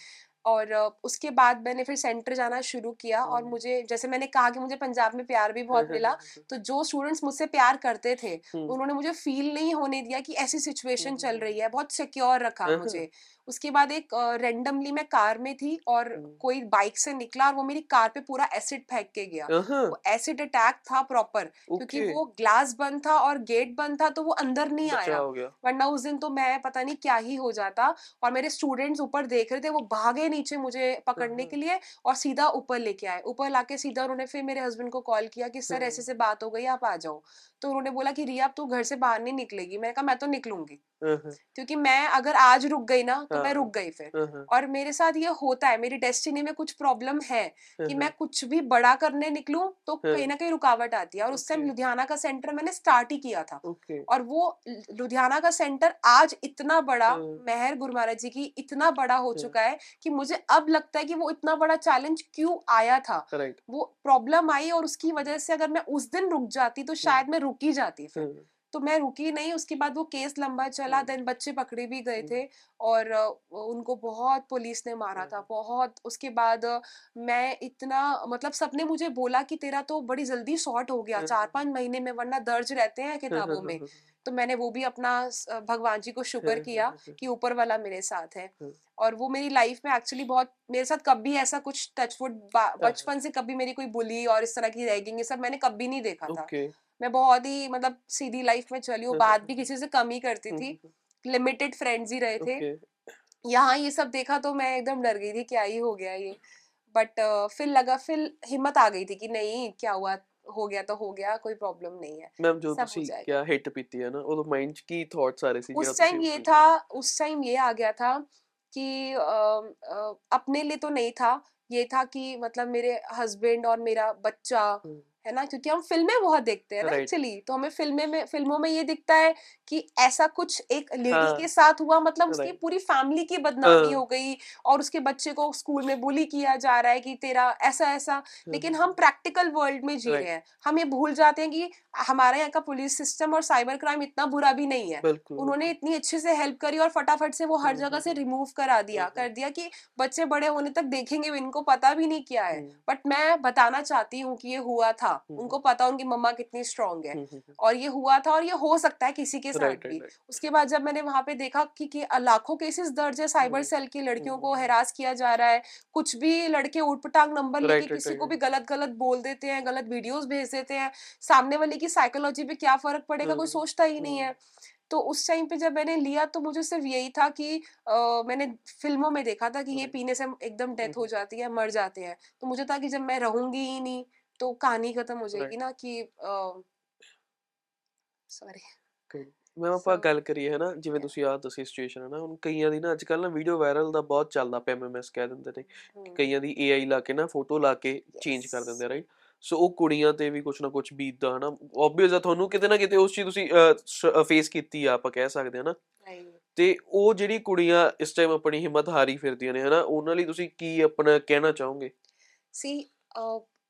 और उसके बाद मैंने फिर सेंटर जाना शुरू किया और हम्म, मुझे जैसे मैंने कहा कि मुझे पंजाब में प्यार भी बहुत मिला तो जो स्टूडेंट्स मुझसे प्यार करते थे हम्म, उन्होंने मुझे फील नहीं होने दिया कि ऐसी सिचुएशन हम्म, चल रही है बहुत सिक्योर रखा हाँ, मुझे। उसके बाद एक रेंडमली मैं कार में थी और कोई बाइक से निकला और वो मेरी कार पे पूरा एसिड फेंक के गया। हाँ, वो एसिड अटैक था प्रॉपर क्योंकि वो ग्लास बंद था और गेट बंद था तो वो अंदर नहीं आया। हो वरना उस दिन तो मैं पता नहीं क्या ही हो जाता और मेरे स्टूडेंट्स ऊपर देख रहे थे वो भागे नीचे मुझे पकड़ने के लिए और सीधा ऊपर लेके आए। ऊपर लाके सीधा उन्होंने फिर मेरे हस्बैंड को कॉल किया कि सर ऐसे से बात हो गई आप आ जाओ। तो उन्होंने बोला कि रिया तू घर से बाहर नहीं निकलेगी। मैंने कहा मैं तो निकलूँगी। क्योंकि मैं अगर आज रुक गई ना तो मैं रुक हाँ। गई फिर। और मेरे साथ ये होता है मेरी डेस्टिनी में कुछ प्रॉब्लम है कि मैं कुछ भी बड़ा करने निकलूं तो कहीं ना कहीं रुकावट आती है और उस टाइम लुधियाना का सेंटर मैंने स्टार्ट ही किया था। और वो लुधियाना का सेंटर आज इतना बड़ा हाँ। मेहर गुरु महाराज जी की इतना बड़ा हो हाँ। चुका है कि मुझे अब लगता है कि वो इतना बड़ा चैलेंज क्यों आया था। वो प्रॉब्लम आई और उसकी वजह से अगर मैं उस दिन रुक जाती तो शायद मैं रुकी जाती फिर। तो मैं रुकी नहीं उसके बाद वो केस लंबा चला देन बच्चे पकड़े भी गए थे और उनको बहुत पुलिस ने मारा था बहुत। उसके बाद मैं इतना मतलब सबने मुझे बोला कि तेरा तो बड़ी जल्दी शॉर्ट हो गया चार पाँच महीने में वरना दर्ज रहते हैं किताबों में। तो मैंने वो भी अपना भगवान जी को शुक्र किया कि ऊपर वाला मेरे साथ है। और वो मेरी लाइफ में एक्चुअली बहुत मेरे साथ कभी ऐसा कुछ टचवुड बचपन से कभी मेरी कोई बुली और इस तरह की रैगिंग ये सब मैंने कभी नहीं देखा था। मैं बहुत ही मतलब सीधी लाइफ में चली हूँ बात भी किसी से कम ही करती थी लिमिटेड फ्रेंड्स ही रहे थे। यहाँ ये सब देखा तो मैं एकदम डर गई थी क्या ही हो गया ये। बट uh, फिर लगा फिर हिम्मत आ गई थी कि नहीं क्या हुआ हो गया तो हो गया कोई प्रॉब्लम नहीं है। मैम जो ਤੁਸੀਂ क्या हिट पीती है ना वो तो माइंड की थॉट्स आ रहे थे उस टाइम ये था उस टाइम ये आ गया था कि आ, आ, अपने लिए तो नहीं था ये था कि मतलब मेरे हस्बैंड और मेरा बच्चा है ना? क्योंकि हम फ़िल्में बहुत देखते हैं ना एक्चुअली तो हमें फ़िल्में में फ़िल्मों में ये दिखता है कि ऐसा कुछ एक लेडी हाँ. के साथ हुआ मतलब उसकी पूरी फैमिली की बदनामी हाँ. हो। गई और उसके बच्चे को स्कूल में बुली किया जा रहा है कि तेरा ऐसा ऐसा हाँ. लेकिन हम प्रैक्टिकल वर्ल्ड में जी रहे हैं। हम ये भूल जाते हैं कि हमारे यहाँ का पुलिस सिस्टम और साइबर क्राइम इतना बुरा भी नहीं है। उन्होंने इतनी अच्छे से हेल्प करी और फटाफट से वो हर जगह से रिमूव करा दिया कर दिया कि बच्चे बड़े होने तक देखेंगे इनको पता भी नहीं क्या है। बट मैं बताना चाहती हूँ कि ये हुआ था उनको पता उनकी मम्मा कितनी स्ट्रांग है। और ये हुआ था और ये हो सकता है किसी के साथ भी। उसके बाद जब मैंने वहाँ पे देखा कि, कि लाखों केसेस दर्ज है साइबर सेल की लड़कियों को हैरास किया जा रहा है। कुछ भी लड़के उठपटांग नंबर लेके किसी को भी गलत गलत बोल देते हैं गलत वीडियोस भेज देते हैं। सामने वाले की साइकोलॉजी पे क्या फ़र्क पड़ेगा कोई सोचता ही नहीं है। तो उस टाइम पे जब मैंने लिया तो मुझे सिर्फ़ यही था कि आ, मैंने फ़िल्मों में देखा था कि ये पीने से एकदम डेथ हो जाती है मर जाते हैं। तो मुझे था कि जब मैं रहूँगी ही नहीं। तो कहानी खत्म हो जाएगी ना कि ਸੌਰੀ ਮੈਂ ਆਪਾਂ ਗੱਲ ਕਰੀਏ ਹੈ ਨਾ ਜਿਵੇਂ ਤੁਸੀਂ ਆਹ ਦੱਸੀ ਸਿਚੁਏਸ਼ਨ ਹੈ ਨਾ ਹੁਣ ਕਈਆਂ ਦੀ ਨਾ ਅੱਜ ਕੱਲ ਨਾ ਵੀਡੀਓ ਵਾਇਰਲ ਦਾ ਬਹੁਤ ਚੱਲਦਾ ਪਿਆ ਐਮਐਮਐਸ ਕਹਿ ਦਿੰਦੇ ਨੇ ਕਿ ਕਈਆਂ ਦੀ ਏਆਈ ਲਾ ਕੇ ਨਾ ਫੋਟੋ ਲਾ ਕੇ ਚੇਂਜ ਕਰ ਦਿੰਦੇ ਰਾਈਟ ਸੋ ਉਹ ਕੁੜੀਆਂ ਤੇ ਵੀ ਕੁਛ ਨਾ ਕੁਛ ਬੀਤਦਾ ਹਨਾ ਆਬਵੀਅਸ ਆ ਤੁਹਾਨੂੰ ਕਿਤੇ ਨਾ ਕਿਤੇ ਉਸ ਚੀਜ਼ ਤੁਸੀਂ ਫੇਸ ਕੀਤੀ ਆ ਆਪਾਂ ਕਹਿ ਸਕਦੇ ਹਾਂ ਨਾ ਤੇ ਉਹ ਜਿਹੜੀ ਕੁੜੀਆਂ ਇਸ ਟਾਈਮ ਆਪਣੀ ਹਿੰਮਤ ਹਾਰੀ ਫਿਰਦੀਆਂ ਨੇ ਹਨਾ ਉਹਨਾਂ ਲਈ ਤੁਸੀਂ ਕੀ ਆਪਣਾ ਕਹਿਣਾ ਚਾਹੋਗੇ ਸੀ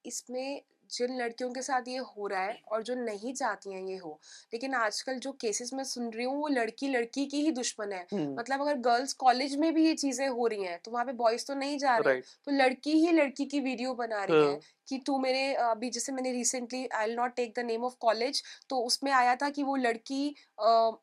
इसमें जिन लड़कियों के साथ ये हो रहा है और जो नहीं चाहती हैं ये हो लेकिन आजकल जो केसेस मैं सुन रही हूँ वो लड़की लड़की की ही दुश्मन है। मतलब अगर गर्ल्स कॉलेज में भी ये चीज़ें हो रही हैं तो वहाँ पे बॉयज़ तो नहीं जा रहे तो लड़की ही लड़की की वीडियो बना रही है कि तू मेरे अभी जैसे मैंने recently I not take the name of college तो उसमें आया था कि वो लड़की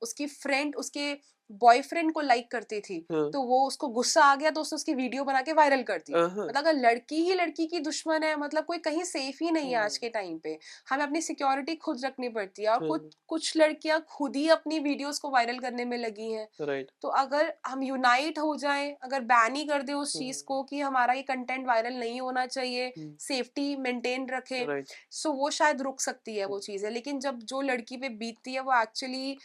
उसकी फ्रेंड उसके बॉयफ्रेंड को लाइक करती थी हाँ. तो वो उसको गुस्सा आ गया तो उसने उसकी वीडियो बना के वायरल कर दी। मतलब अगर लड़की ही लड़की की दुश्मन है मतलब कोई कहीं सेफ़ ही नहीं है आज के टाइम पे। हमें अपनी सिक्योरिटी खुद रखनी पड़ती है और कुछ कुछ लड़कियाँ खुद ही अपनी वीडियोस को वायरल करने में लगी हैं। तो अगर हम यूनाइट हो जाए अगर बैन ही कर दे उस चीज़ को कि हमारा ये कंटेंट वायरल नहीं होना चाहिए सेफ्टी मेंटेन रखे सो वो शायद रुक सकती है वो चीज़ें। लेकिन जब जो लड़की पे बीतती है वो एक्चुअली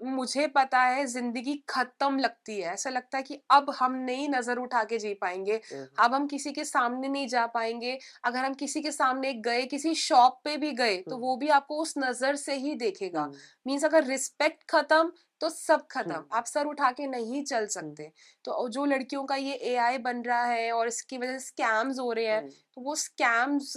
मुझे पता है ज़िंदगी ख़त्म लगती है, ऐसा लगता है कि अब हम नहीं नज़र उठा के जी पाएँगे। अब हम किसी के सामने नहीं जा पाएँगे। अगर हम किसी के सामने गए, किसी शॉप पे भी गए, तो वो भी आपको उस नज़र से ही देखेगा। मीन्स अगर रिस्पेक्ट ख़त्म, तो सब ख़त्म, आप सर उठा के नहीं चल सकते। तो जो लड़कियों का ये एआई बन रहा है और इसकी वज़ह से स्कैम्स हो रहे हैं, तो वो स्कैम्स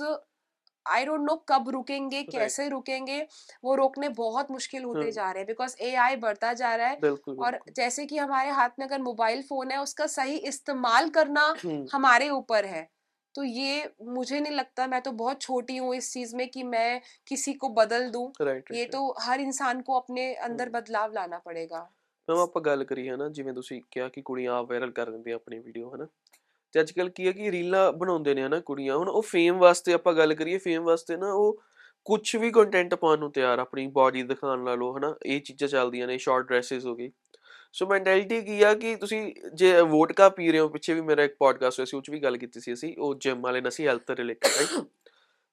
आई डोंट नो कब रुकेंगे कैसे रुकेंगे वो रोकने बहुत मुश्किल होते जा रहे हैं बिकॉज ए आई बढ़ता जा रहा है और जैसे कि हमारे हाथ में अगर मोबाइल फोन है उसका सही इस्तेमाल करना हमारे ऊपर है तो ये मुझे नहीं लगता मैं तो बहुत छोटी हूँ इस चीज में कि मैं किसी को बदल दूं ये तो हर इंसान को अपने अंदर बदलाव लाना पड़ेगा मैम ਆਪਾਂ ਗੱਲ ਕਰੀ ਹੈ ਨਾ ਜਿਵੇਂ ਤੁਸੀਂ ਕਿਹਾ ਕਿ ਕੁੜੀਆਂ ਵਾਇਰਲ ਕਰ ਦਿੰਦੀਆਂ ਆਪਣੀ ਵੀਡੀਓ ਹੈ ਨਾ ਤੇ ਅੱਜ ਕੱਲ ਕੀ ਹੈ ਕਿ ਰੀਲਾਂ ਬਣਾਉਂਦੇ ਨੇ ਹਨਾ ਕੁੜੀਆਂ, ਹੁਣ ਉਹ ਫੇਮ ਵਾਸਤੇ ਆਪਾਂ ਗੱਲ ਕਰੀਏ ਫੇਮ ਵਾਸਤੇ ਨਾ ਉਹ ਕੁਝ ਵੀ ਕੰਟੈਂਟ ਪਾਉਣ ਨੂੰ ਤਿਆਰ ਆਪਣੀ ਬਾਡੀ ਦਿਖਾਉਣ ਲਾ ਲੋ ਹਨਾ, ਇਹ ਚੀਜ਼ਾਂ ਚੱਲਦੀਆਂ ਨੇ ਸ਼ਾਰਟ ਡਰੈਸਸ ਹੋ ਗਈ ਸੋ ਮੈਂਟੈਲਿਟੀ ਕੀ ਆ ਕਿ ਤੁਸੀਂ ਜੇ ਵੋਟਕਾ ਪੀ ਰਹੇ ਹੋ, ਪਿੱਛੇ ਵੀ ਮੇਰਾ ਇੱਕ ਪੋਡਕਾਸਟ ਹੋਇਆ ਸੀ, ਉਹ 'ਚ ਵੀ ਗੱਲ ਕੀਤੀ ਸੀ ਅਸੀਂ, ਉਹ ਜਿਮ ਵਾਲੇ ਨਾਲ ਸੀ ਹੈਲਥ ਰਿਲੇਟਡ ਰਾਈਟ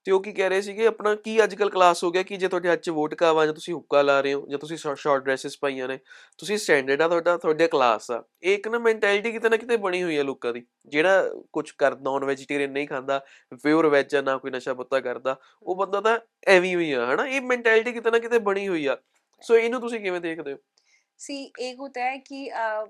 ਤੇ ਉਹ ਕੀ ਕਹਿ ਰਹੇ ਸੀਗੇ, ਆਪਣਾ ਕੀ ਅੱਜਕੱਲ ਕਲਾਸ ਹੋ ਗਿਆ ਕਿ ਜੇ ਤੁਹਾਡੇ ਹੱਥ 'ਚ ਵੋਟਕਾ ਵਾ ਜਾਂ ਤੁਸੀਂ ਹੁੱਕਾ ਲਾ ਰਹੇ ਹੋ ਜਾਂ ਤੁਸੀਂ ਸ਼ਾਰਟ ਡਰੈਸਸ ਪਾਈਆਂ ਨੇ, ਤੁਸੀਂ ਸਟੈਂਡਰਡ ਆ ਤੁਹਾਡਾ, ਤੁਹਾਡੇ ਕਲਾਸ ਆ। ਇਹ ਇੱਕ ਨਾ ਮੈਂਟੈਲਿਟੀ ਕਿਤੇ ਨਾ ਕਿਤੇ ਬਣੀ ਹੋਈ ਹੈ ਲੋਕਾਂ ਦੀ, ਜਿਹੜਾ ਕੁਝ ਕਰ ਨਾਨ ਵੈਜੀਟੇਰੀਅਨ ਨਹੀਂ ਖਾਂਦਾ ਪਿਓਰ ਵੈਜ ਆ, ਨਾ ਕੋਈ ਨਸ਼ਾ ਪੱਤਾ ਕਰਦਾ, ਉਹ ਬੰਦਾ ਤਾਂ ਐਵੇਂ ਹੀ ਆ, ਹਨਾ? ਇਹ ਮੈਂਟੈਲਿਟੀ ਕਿਤੇ ਨਾ ਕਿਤੇ ਬਣੀ ਹੋਈ ਆ। ਸੋ ਇਹਨੂੰ ਤੁਸੀਂ ਕਿਵੇਂ ਦੇਖਦੇ ਹੋ? सी एक होता है कि आ,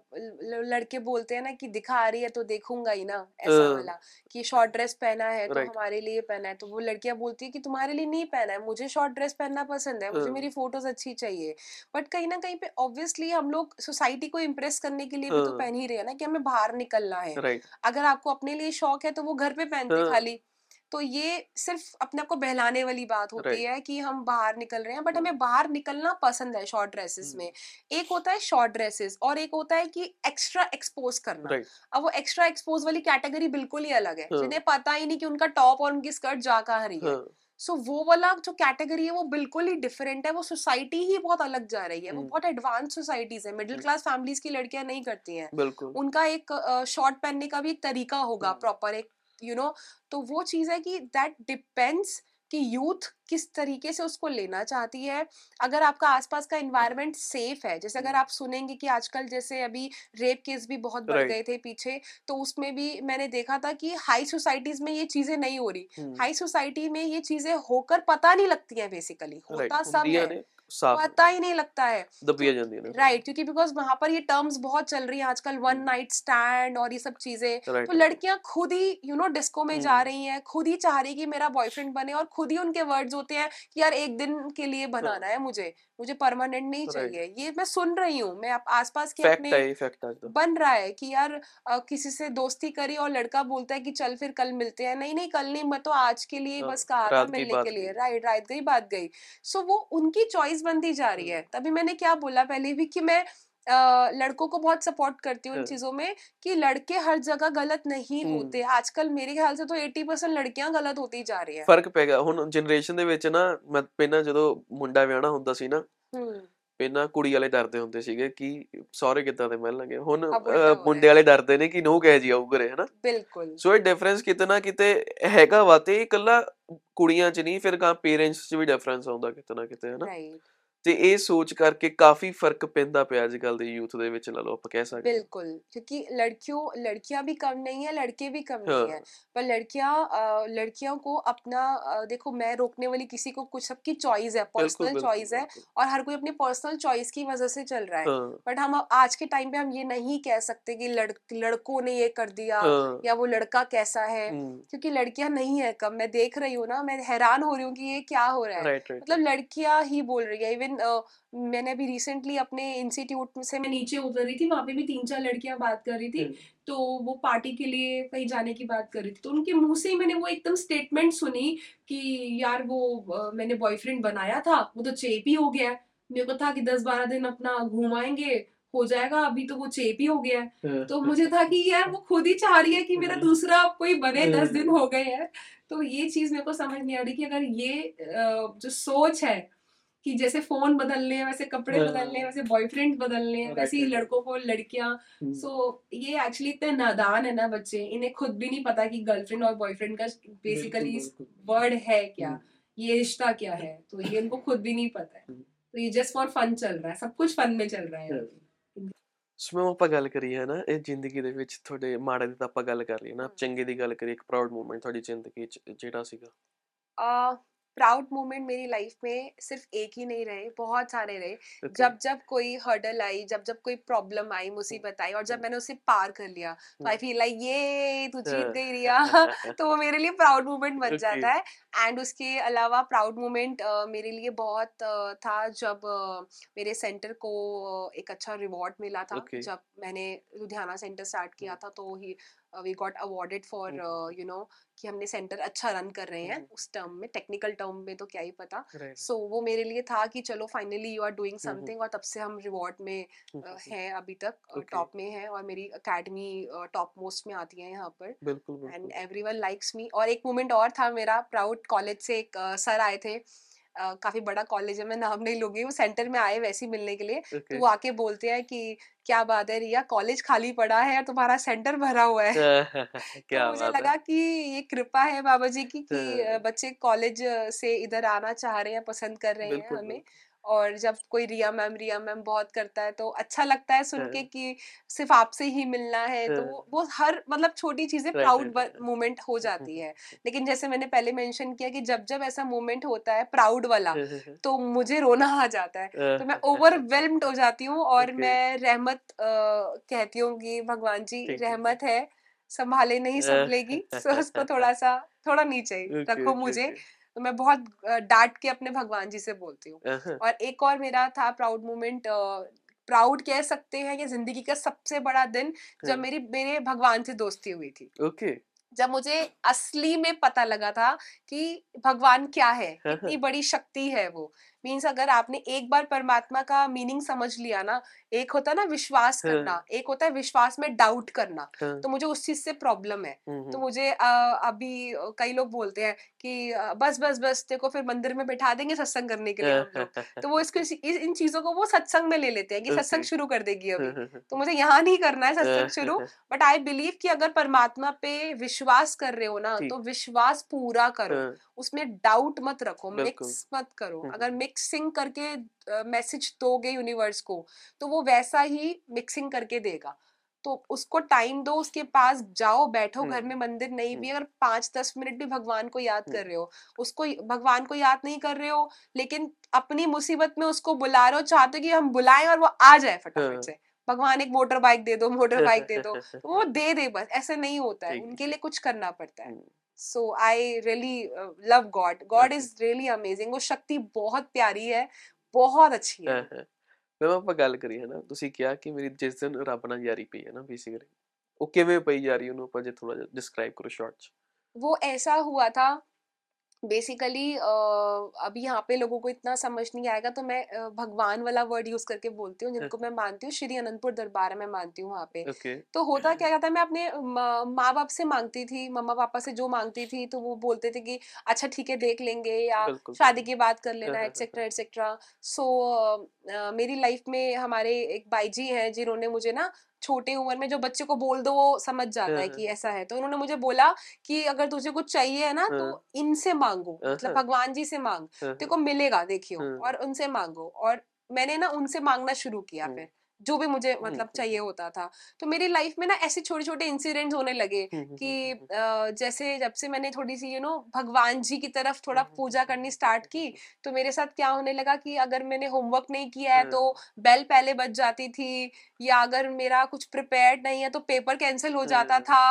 लड़के बोलते हैं ना कि दिखा रही है तो देखूँगा ही ना ऐसा वाला कि शॉर्ट ड्रेस पहना है तो हमारे लिए पहना है तो वो लड़कियाँ बोलती है कि तुम्हारे लिए नहीं पहना है मुझे शॉर्ट ड्रेस पहनना पसंद है मुझे मेरी फ़ोटोज़ अच्छी चाहिए। बट कहीं ना कहीं पे ऑब्वियसली हम लोग सोसाइटी को इम्प्रेस करने के लिए भी तो पहन ही रहे हैं ना कि हमें बाहर निकलना है। अगर आपको अपने लिए शौक है तो वो घर पे पहनते खाली। तो ये सिर्फ़ अपने को बहलाने वाली बात होती है कि हम बाहर निकल रहे हैं बट हमें बाहर निकलना पसंद है शॉर्ट ड्रेसेस में। एक होता है शॉर्ट ड्रेसेस और एक होता है कि एक्स्ट्रा एक्सपोज करना। अब वो एक्स्ट्रा एक्सपोज वाली कैटेगरी बिल्कुल ही अलग है। जिन्हें पता ही नहीं कि उनका टॉप और उनकी स्कर्ट जा कहाँ रही है। सो so, वो वाला जो कैटेगरी है वो बिल्कुल ही डिफरेंट है वो सोसाइटी ही बहुत अलग जा रही है। वो बहुत एडवांस सोसाइटीज है। मिडिल क्लास फैमिलीज़ की लड़कियाँ नहीं करती हैं। उनका एक शॉर्ट पहनने का भी एक तरीका होगा प्रॉपर एक यू नो तो वो चीज़ है कि दैट डिपेंड्स कि यूथ किस तरीके से उसको लेना चाहती है। अगर आपका आसपास का इन्वायरमेंट सेफ़ है जैसे अगर आप सुनेंगे कि आजकल जैसे अभी रेप केस भी बहुत बढ़ गए थे पीछे तो उसमें भी मैंने देखा था कि हाई सोसाइटीज में ये चीज़ें नहीं हो रही। हाई सोसाइटी में ये चीज़ें होकर पता नहीं लगती हैं बेसिकली होता सब है पता ही नहीं लगता है। दबिया जाती है राइट क्योंकि बिकॉज़ वहाँ पर ये टर्म्स बहुत चल रही है आजकल वन नाइट स्टैंड और ये सब चीज़ें। तो लड़कियाँ खुद ही यू नो डिस्को में जा रही हैं खुद ही चाह रही कि मेरा बॉयफ्रेंड बने और खुद ही उनके वर्ड्स होते हैं कि यार एक दिन के लिए बनाना है मुझे मुझे परमानेंट नहीं चाहिए। ये मैं सुन रही हूँ मैं आसपास के अपने। बन रहा है कि यार किसी से दोस्ती करी और लड़का बोलता है कि चल फिर कल मिलते हैं। नहीं नहीं कल नहीं मैं तो आज के लिए बस कहा था मिलने के लिए। राइट रात गई बात गई। सो वो उनकी चॉइस बनती जा रही है तभी मैंने क्या बोला पहले भी कि मैं Uh, लड़कों को बहुत सपोर्ट करती हूँ इन चीजों में कि लड़के हर जगह गलत नहीं होते आजकल मेरे ख्याल से तो 80% परसेंट लड़कियां गलत होती जा रही है ਫਰਕ ਪੈ ਗਿਆ ਹੁਣ ਜਨਰੇਸ਼ਨ ਦੇ ਵਿੱਚ ਨਾ ਮੈਂ ਪਹਿਲਾਂ ਜਦੋਂ ਮੁੰਡਾ ਵਿਆਹਣਾ ਹੁੰਦਾ ਸੀ ਨਾ ਪਹਿਲਾਂ ਕੁੜੀ ਵਾਲੇ ਡਰਦੇ ਹੁੰਦੇ ਸੀਗੇ ਕਿ ਸਹੁਰੇ ਕਿੱਦਾਂ ਦੇ ਮਿਲਣਗੇ ਹੁਣ ਮੁੰਡੇ ਵਾਲੇ ਡਰਦੇ ਨੇ ਕਿ ਨੋ ਕਹਿ ਜੀ ਆਊ ਘਰੇ ਹਨਾ ਬਿਲਕੁਲ ਸੋ ਇਹ ਡਿਫਰੈਂਸ ਕਿਤਨਾ ਕਿਤੇ ਹੈਗਾ ਵਾ ਤੇ ਇਕੱਲਾ ਕੁੜੀਆਂ 'ਚ ਨਹੀਂ ਫਿਰ ਕਾ ਪੇਰੈਂਟਸ 'ਚ ਵੀ ਡਿਫਰੈਂਸ ਆਉਂਦਾ ਕਿਤਨਾ ਕਿਤੇ ਹਨਾ ਰਾਈਟ ਤੇ ਇਹ ਸੋਚ ਕਰਕੇ ਕਾਫੀ ਫਰਕ ਪੈਂਦਾ ਪਿਆ ਅੱਜ ਕੱਲ ਦੇ ਯੂਥ ਦੇ ਵਿੱਚ ਲਾ ਲਓ ਆਪਾਂ ਕਹਿ ਸਕਦੇ बिल्कुल क्योंकि लड़कियों लड़कियां भी कम नहीं है लड़के भी कम नहीं है पर लड़कियां अ, लड़कियों को अपना अ, देखो मैं रोकने वाली किसी को कुछ सबकी चॉइस है बिल्कुल पर्सनल बिल्कुल चॉइस है बिल्कुल और हर कोई अपनी पर्सनल चॉइस की वजह से चल रहा है हाँ बट हम अब- आज के टाइम पे हम ये नहीं कह सकते कि लड़ लड़कों ने ये कर दिया हाँ या वो लड़का कैसा है हम्म, क्योंकि लड़कियां नहीं है कम मैं देख रही हूँ ना मैं हैरान हो रही हूँ कि ये क्या हो रहा है राइट राइट मतलब लड़कियां ही बोल रही है इवन मैंने अभी रिसेंटली अपने इंस्टीट्यूट से मैं नीचे उतर रही थी वहाँ पे भी तीन चार लड़कियाँ बात कर रही थी। तो वो पार्टी के लिए कहीं जाने की बात कर रही थी। तो उनके मुँह से ही मैंने वो एकदम स्टेटमेंट सुनी कि यार वो अ, मैंने बॉयफ्रेंड बनाया था वो तो चेप ही हो गया है। मेरे को था कि दस बारह दिन अपना घुमाएँगे हो जाएगा अभी तो वो चेप ही हो गया है। हाँ, तो मुझे था कि यार वो खुद ही चाह रही है कि मेरा दूसरा कोई बने दस दिन हो गए हैं। तो ये चीज़ मेरे को समझ नहीं आ रही कि अगर ये जो सोच है कि जैसे फोन बदलने हैं वैसे कपड़े हाँ। बदलने हैं वैसे बॉयफ्रेंड बदलने हैं Right, वैसे ही right, right. लड़कों को लड़कियां हम्म, सो ये एक्चुअली इतने नादान है ना बच्चे इन्हें खुद भी नहीं पता कि गर्लफ्रेंड और बॉयफ्रेंड का बेसिकली बिल्कुल, वर्ड है क्या हम्म, ये रिश्ता क्या है तो ये इनको खुद भी नहीं पता है हम्म। तो ये जस्ट फॉर फन चल रहा है सब कुछ फन में चल रहा है हाँ। अभी। ਸੋ ਮੈਂ ਆਪਾਂ ਗੱਲ ਕਰੀਏ ਹੈ ਨਾ ਇਹ ਜ਼ਿੰਦਗੀ ਦੇ ਵਿੱਚ ਤੁਹਾਡੇ ਮਾੜੇ ਦੀ ਤਾਂ ਆਪਾਂ ਗੱਲ ਕਰ ਲਈ ਨਾ ਹਮ। ਚੰਗੇ ਦੀ ਗੱਲ ਕਰੀਏ ਇੱਕ ਪ੍ਰਾਊਡ ਮੂਮੈਂਟ ਤੁਹਾਡੀ ਜ਼ਿੰਦਗੀ 'ਚ ਜਿਹੜਾ ਸੀਗਾ प्राउड मोमेंट मेरी लाइफ में सिर्फ़ एक ही नहीं रहे बहुत सारे रहे Okay. जब जब कोई हर्डल आई जब जब कोई प्रॉब्लम आई मुसीबत आई और जब मैंने उसे पार कर लिया तो आई फील लाइक ये तू जीत हाँ। गई रिया तो वो मेरे लिए प्राउड मोमेंट बन Okay. जाता है एंड उसके अलावा प्राउड मोमेंट मेरे लिए बहुत था जब मेरे सेंटर को एक अच्छा रिवॉर्ड मिला था Okay. जब मैंने लुधियाना सेंटर स्टार्ट किया था तो ही we got awarded for you know कि हमने सेंटर अच्छा रन कर रहे हैं हम्म। उस टर्म में टेक्निकल टर्म में तो क्या ही पता. सो वो मेरे लिए था कि चलो finally you are doing hmm, something और तब से हम रिवॉर्ड में हम्म, हम्म, हैं अभी तक Okay. टॉप में हैं और मेरी अकेडमी टॉप मोस्ट में आती है यहाँ पर एंड एवरीवन लाइक्स मी और एक मोमेंट और था मेरा प्राउड कॉलेज से एक सर आए थे। uh, काफ़ी बड़ा कॉलेज है मैं नाम नहीं लूँगी वो सेंटर में आए वैसे मिलने के लिए। okay. तो वो आके बोलते हैं कि क्या बात है रिया कॉलेज खाली पड़ा है और तुम्हारा सेंटर भरा हुआ है। क्या तो मुझे लगा है? कि ये कृपा है बाबा जी की कि बच्चे कॉलेज से इधर आना चाह रहे हैं पसंद कर रहे हैं हमें। और जब कोई रिया मैम रिया मैम बहुत करता है तो अच्छा लगता है सुन के हाँ। कि सिर्फ़ आपसे ही मिलना है तो हाँ। वो हर मतलब छोटी चीज़ें प्राउड मोमेंट हो जाती है। लेकिन जैसे मैंने पहले मेंशन किया कि जब जब ऐसा मोमेंट होता है प्राउड वाला हाँ, तो मुझे रोना आ जाता है तो मैं ओवरवेलम्ड हो जाती हूँ और मैं रहमत कहती हूँ कि भगवान जी रहमत है संभाले नहीं संभलेगी तो उसको थोड़ा सा थोड़ा नीचे रखो मुझे। तो मैं बहुत डांट के अपने भगवान जी से बोलती हूँ। और एक और मेरा था प्राउड मोमेंट प्राउड कह सकते हैं ये ज़िंदगी का सबसे बड़ा दिन जब हाँ। मेरी मेरे भगवान से दोस्ती हुई थी। ओके। okay. जब मुझे असली में पता लगा था कि भगवान क्या है कितनी बड़ी शक्ति है वो। मीन्स अगर आपने एक बार परमात्मा का मीनिंग समझ लिया ना एक होता है ना विश्वास हाँ। करना एक होता है विश्वास में डाउट करना हाँ। तो मुझे उस चीज़ से प्रॉब्लम है। तो मुझे आ, अभी कई लोग बोलते हैं कि बस बस बस तेको फिर मंदिर में बैठा देंगे सत्संग करने के लिए तो वो इसको इन चीज़ों को वो सत्संग में ले लेते हैं कि सत्संग शुरू कर देगी अभी। तो मुझे यहाँ नहीं करना है सत्संग शुरू बट आई बिलीव कि अगर परमात्मा पे विश्वास कर रहे हो ना तो विश्वास पूरा करो। हाँ। उसमें डाउट मत रखो मिक्स मत करो। अगर मिक्सिंग करके मैसेज दोगे यूनिवर्स को तो वो वैसा ही मिक्सिंग करके देगा। तो उसको टाइम दो उसके पास जाओ बैठो घर में मंदिर नहीं भी अगर पाँच दस मिनट भी भगवान को याद कर रहे हो उसको भगवान को याद नहीं कर रहे हो लेकिन अपनी मुसीबत में उसको बुला रहे हो चाहते हो कि हम बुलाएँ और वो आ जाए फटाफट हाँ। से। भगवान एक मोटर बाइक दे दो मोटर बाइक दे दो तो वो दे दे बस ऐसे नहीं होता है। उनके लिए कुछ करना पड़ता है। so I really love God God is really amazing वो शक्ति बहुत प्यारी है ਬਹੁਤ ਅੱਛੀ ਹੈ ਮੈਂ ਆਪਾਂ ਗੱਲ ਕਰੀ ਹੈ ਨਾ ਤੁਸੀਂ ਕਿਹਾ ਕਿ ਮੇਰੀ ਜਿਸ ਦਿਨ ਰੱਬ ਨਾਲ ਯਾਰੀ ਪਈ ਹੈ ਨਾ ਬੇਸਿਕਲੀ ਉਹ ਕਿਵੇਂ ਪਈ ਯਾਰੀ ਉਹਨੂੰ ਆਪਾਂ ਜੇ ਥੋੜਾ ਜਿਹਾ ਡਿਸਕ੍ਰਾਈਬ ਕਰੋ ਸ਼ਾਰਟ ਚ वो ऐसा हुआ था बेसिकली अभी यहाँ पे लोगों को इतना समझ नहीं आएगा तो मैं भगवान वाला वर्ड यूज़ करके बोलती हूँ जिनको मैं मानती हूँ श्री अनंतपुर दरबार में मानती हूँ वहाँ पे। okay. तो होता क्या था मैं अपने माँ बाप से मांगती थी मम्मा पापा से जो मांगती थी तो वो बोलते थे कि अच्छा ठीक है देख लेंगे या शादी की बात कर लेना एटसेट्रा एटसेट्रा सो मेरी लाइफ में हमारे एक बाई जी हैं जिन्होंने मुझे ना छोटे उम्र में जो बच्चे को बोल दो वो समझ जाता है हाँ, कि हाँ। ऐसा है। तो उन्होंने मुझे बोला कि अगर तुझे कुछ चाहिए है ना तो हाँ। इनसे मांगो मतलब भगवान जी से मांग। तेरे को मिलेगा देखियो और उनसे मांगो। और मैंने ना उनसे मांगना शुरू किया फिर। जो भी मुझे मतलब चाहिए होता था। तो मेरी लाइफ में ना ऐसे छोटे छोटे इंसिडेंट होने लगे कि जैसे जब से मैंने थोड़ी सी यू नो भगवान जी की तरफ़ थोड़ा पूजा करनी स्टार्ट की तो मेरे साथ क्या होने लगा कि अगर मैंने होमवर्क नहीं किया है तो बेल पहले बज जाती थी या अगर मेरा कुछ प्रिपेयर्ड नहीं है तो पेपर कैंसिल हो जाता था।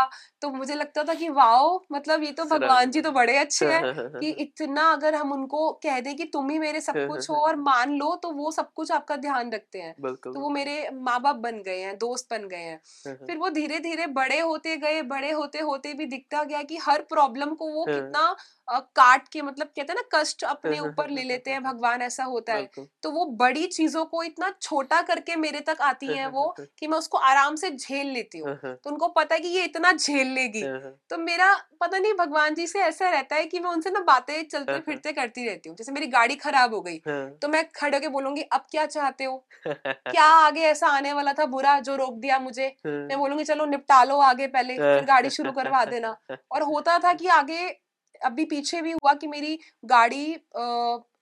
तो मुझे लगता था कि वाओ मतलब ये तो भगवान जी तो बड़े अच्छे हैं कि इतना अगर हम उनको कह दें कि तुम ही मेरे सब कुछ हो और मान लो तो वो सब कुछ आपका ध्यान रखते हैं। तो वो मेरे माँ बाप बन गए हैं दोस्त बन गए हैं। फिर वो धीरे धीरे बड़े होते गए बड़े होते होते भी दिखता गया कि हर प्रॉब्लम को वो कितना काट के मतलब कहते हैं ना कष्ट अपने ऊपर ले लेते हैं भगवान ऐसा होता है। तो वो बड़ी चीज़ों को इतना छोटा करके मेरे तक आती हैं वो कि मैं उसको आराम से झेल लेती हूँ। तो उनको पता है कि ये इतना झेल लेगी। तो मेरा पता नहीं भगवान जी से ऐसा रहता है कि मैं उनसे ना बातें चलते फिरते करती रहती हूँ। जैसे मेरी गाड़ी खराब हो गई तो मैं खड़े होके बोलूँगी अब क्या चाहते हो? क्या आगे ऐसा आने वाला था बुरा जो रोक दिया मुझे? मैं बोलूँगी चलो निपटा लो आगे पहले फिर गाड़ी शुरू करवा देना। और होता था कि आगे अभी पीछे भी हुआ कि मेरी गाड़ी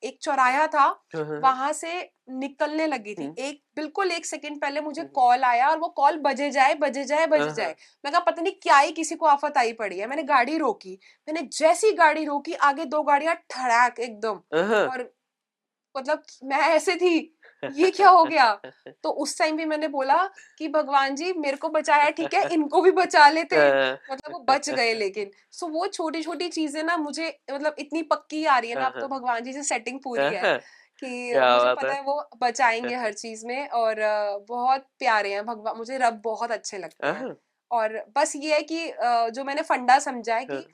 एक चौराया था हाँ, हाँ। वहाँ से निकलने लगी थी। एक बिल्कुल एक सेकंड पहले मुझे कॉल आया और वो कॉल बजे जाए बजे जाए बजे हाँ, जाए। मैं कहा पता नहीं क्या ही किसी को आफत आई पड़ी है। मैंने गाड़ी रोकी। मैंने जैसी गाड़ी रोकी आगे दो गाड़ियाँ ठड़ाक एकदम और मतलब मैं ऐसे थी ये क्या हो गया? तो उस टाइम भी मैंने बोला कि भगवान जी मेरे को बचाया ठीक है इनको भी बचा लेते मतलब वो बच गए लेकिन। सो वो छोटी छोटी चीज़ें ना मुझे मतलब इतनी पक्की आ रही है ना अब तो भगवान जी से सेटिंग पूरी है कि मुझे पता है। वो बचाएँगे हर चीज़ में और बहुत प्यारे हैं भगवान मुझे रब बहुत अच्छे लगते हैं। और बस ये है कि जो मैंने फंडा समझा है कि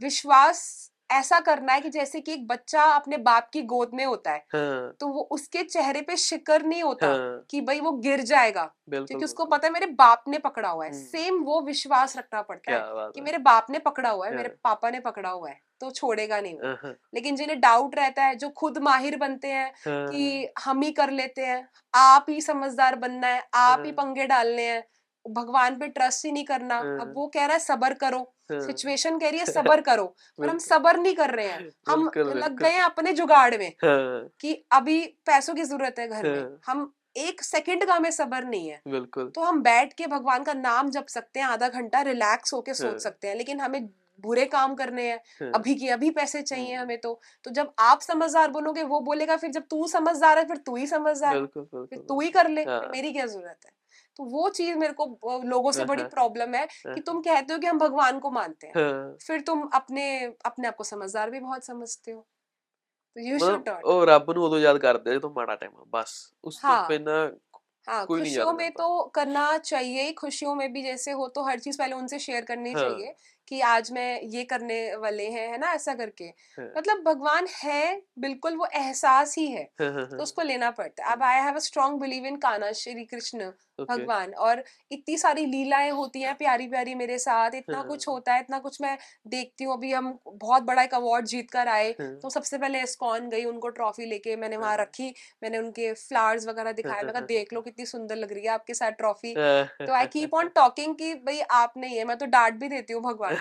विश्वास ऐसा करना है कि जैसे कि एक बच्चा अपने बाप की गोद में होता है हाँ। तो वो उसके चेहरे पे शिकर नहीं होता हाँ। कि भाई वो गिर जाएगा क्योंकि उसको पता है मेरे बाप ने पकड़ा हुआ है। सेम वो विश्वास रखना पड़ता है कि मेरे बाप ने पकड़ा हुआ है मेरे हाँ। पापा ने पकड़ा हुआ है तो छोड़ेगा नहीं वो। हाँ लेकिन जिन्हें डाउट रहता है जो खुद माहिर बनते हैं हाँ। कि हम ही कर लेते हैं आप ही समझदार बनना है आप ही हाँ। पंगे डालने हैं भगवान पे ट्रस्ट ही नहीं करना अब हाँ। वो कह रहा है सबर करो। हाँ सिचुएशन कह रही है सबर करो पर हम सबर नहीं कर रहे हैं। हम लग गए हैं अपने जुगाड़ में हाँ। कि अभी पैसों की ज़रूरत है घर में। हाँ। हम एक सेकंड का हमें सबर नहीं है। बिल्कुल। तो हम बैठ के भगवान का नाम जप सकते हैं आधा घंटा रिलैक्स होके सोच हाँ। सकते हैं लेकिन हमें बुरे काम करने हैं अभी के अभी पैसे चाहिए हमें तो। तो जब आप समझदार बनोगे वो बोलेगा फिर जब तू समझदार है फिर तू ही समझदार है। फिर तू ही कर ले मेरी क्या ज़रूरत है? तो वो चीज मेरे को अ, लोगों से बड़ी हाँ प्रॉब्लम है हाँ कि तुम कहते हो कि हम भगवान को मानते हैं हाँ फिर तुम अपने अपने आप को समझदार भी बहुत समझते हो तो यू ਮਤਲਬ शुड नॉट ਉਹ ਰੱਬ ਨੂੰ ਉਦੋਂ ਯਾਦ ਕਰਦੇ ਆ ਜਦੋਂ ਮਾੜਾ ਟਾਈਮ ਆ ਬਸ ਉਸ ਤੋਂ हाँ ਪਹਿਲਾਂ हाँ कोई नहीं खुशियों याद में करता तो करना चाहिए खुशियों में भी जैसे हो तो हर चीज पहले उनसे शेयर करनी हाँ चाहिए कि आज मैं ये करने वाले हैं है ना ऐसा करके हाँ मतलब भगवान है बिल्कुल वो एहसास ही है हाँ हाँ तो हाँ उसको लेना पड़ता है अब hmm, I have a strong believe in Kanha Shri Krishna okay. भगवान और इतनी सारी लीलाएँ होती हैं प्यारी प्यारी मेरे साथ इतना कुछ हाँ होता है इतना कुछ मैं देखती हूँ। अभी हम बहुत बड़ा एक अवार्ड जीत कर आए हाँ। तो सबसे पहले एस्कॉन गई उनको ट्रॉफी लेके मैंने वहाँ हाँ रखी मैंने उनके फ्लावर्स वगैरह दिखाए मैं कहा देख लो कितनी सुंदर लग रही है आपके साथ ट्रॉफी तो आई कीप ऑन टॉकिंग की भाई आप नहीं है मैं तो डांट भी देती हूँ भगवान।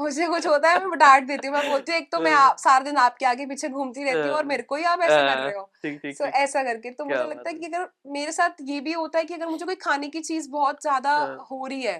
मुझे कुछ होता है मैं डांट देती हूँ मैं बोलती हूँ एक तो मैं सारा दिन आपके आगे पीछे घूमती रहती हूँ और मेरे को ही आप ऐसा कर रहे हो। सो ऐसा करके तो मुझे लगता है है कि अगर मेरे साथ ये भी होता है कि अगर मुझे कोई खाने की चीज़ बहुत ज़्यादा हाँ। हो रही है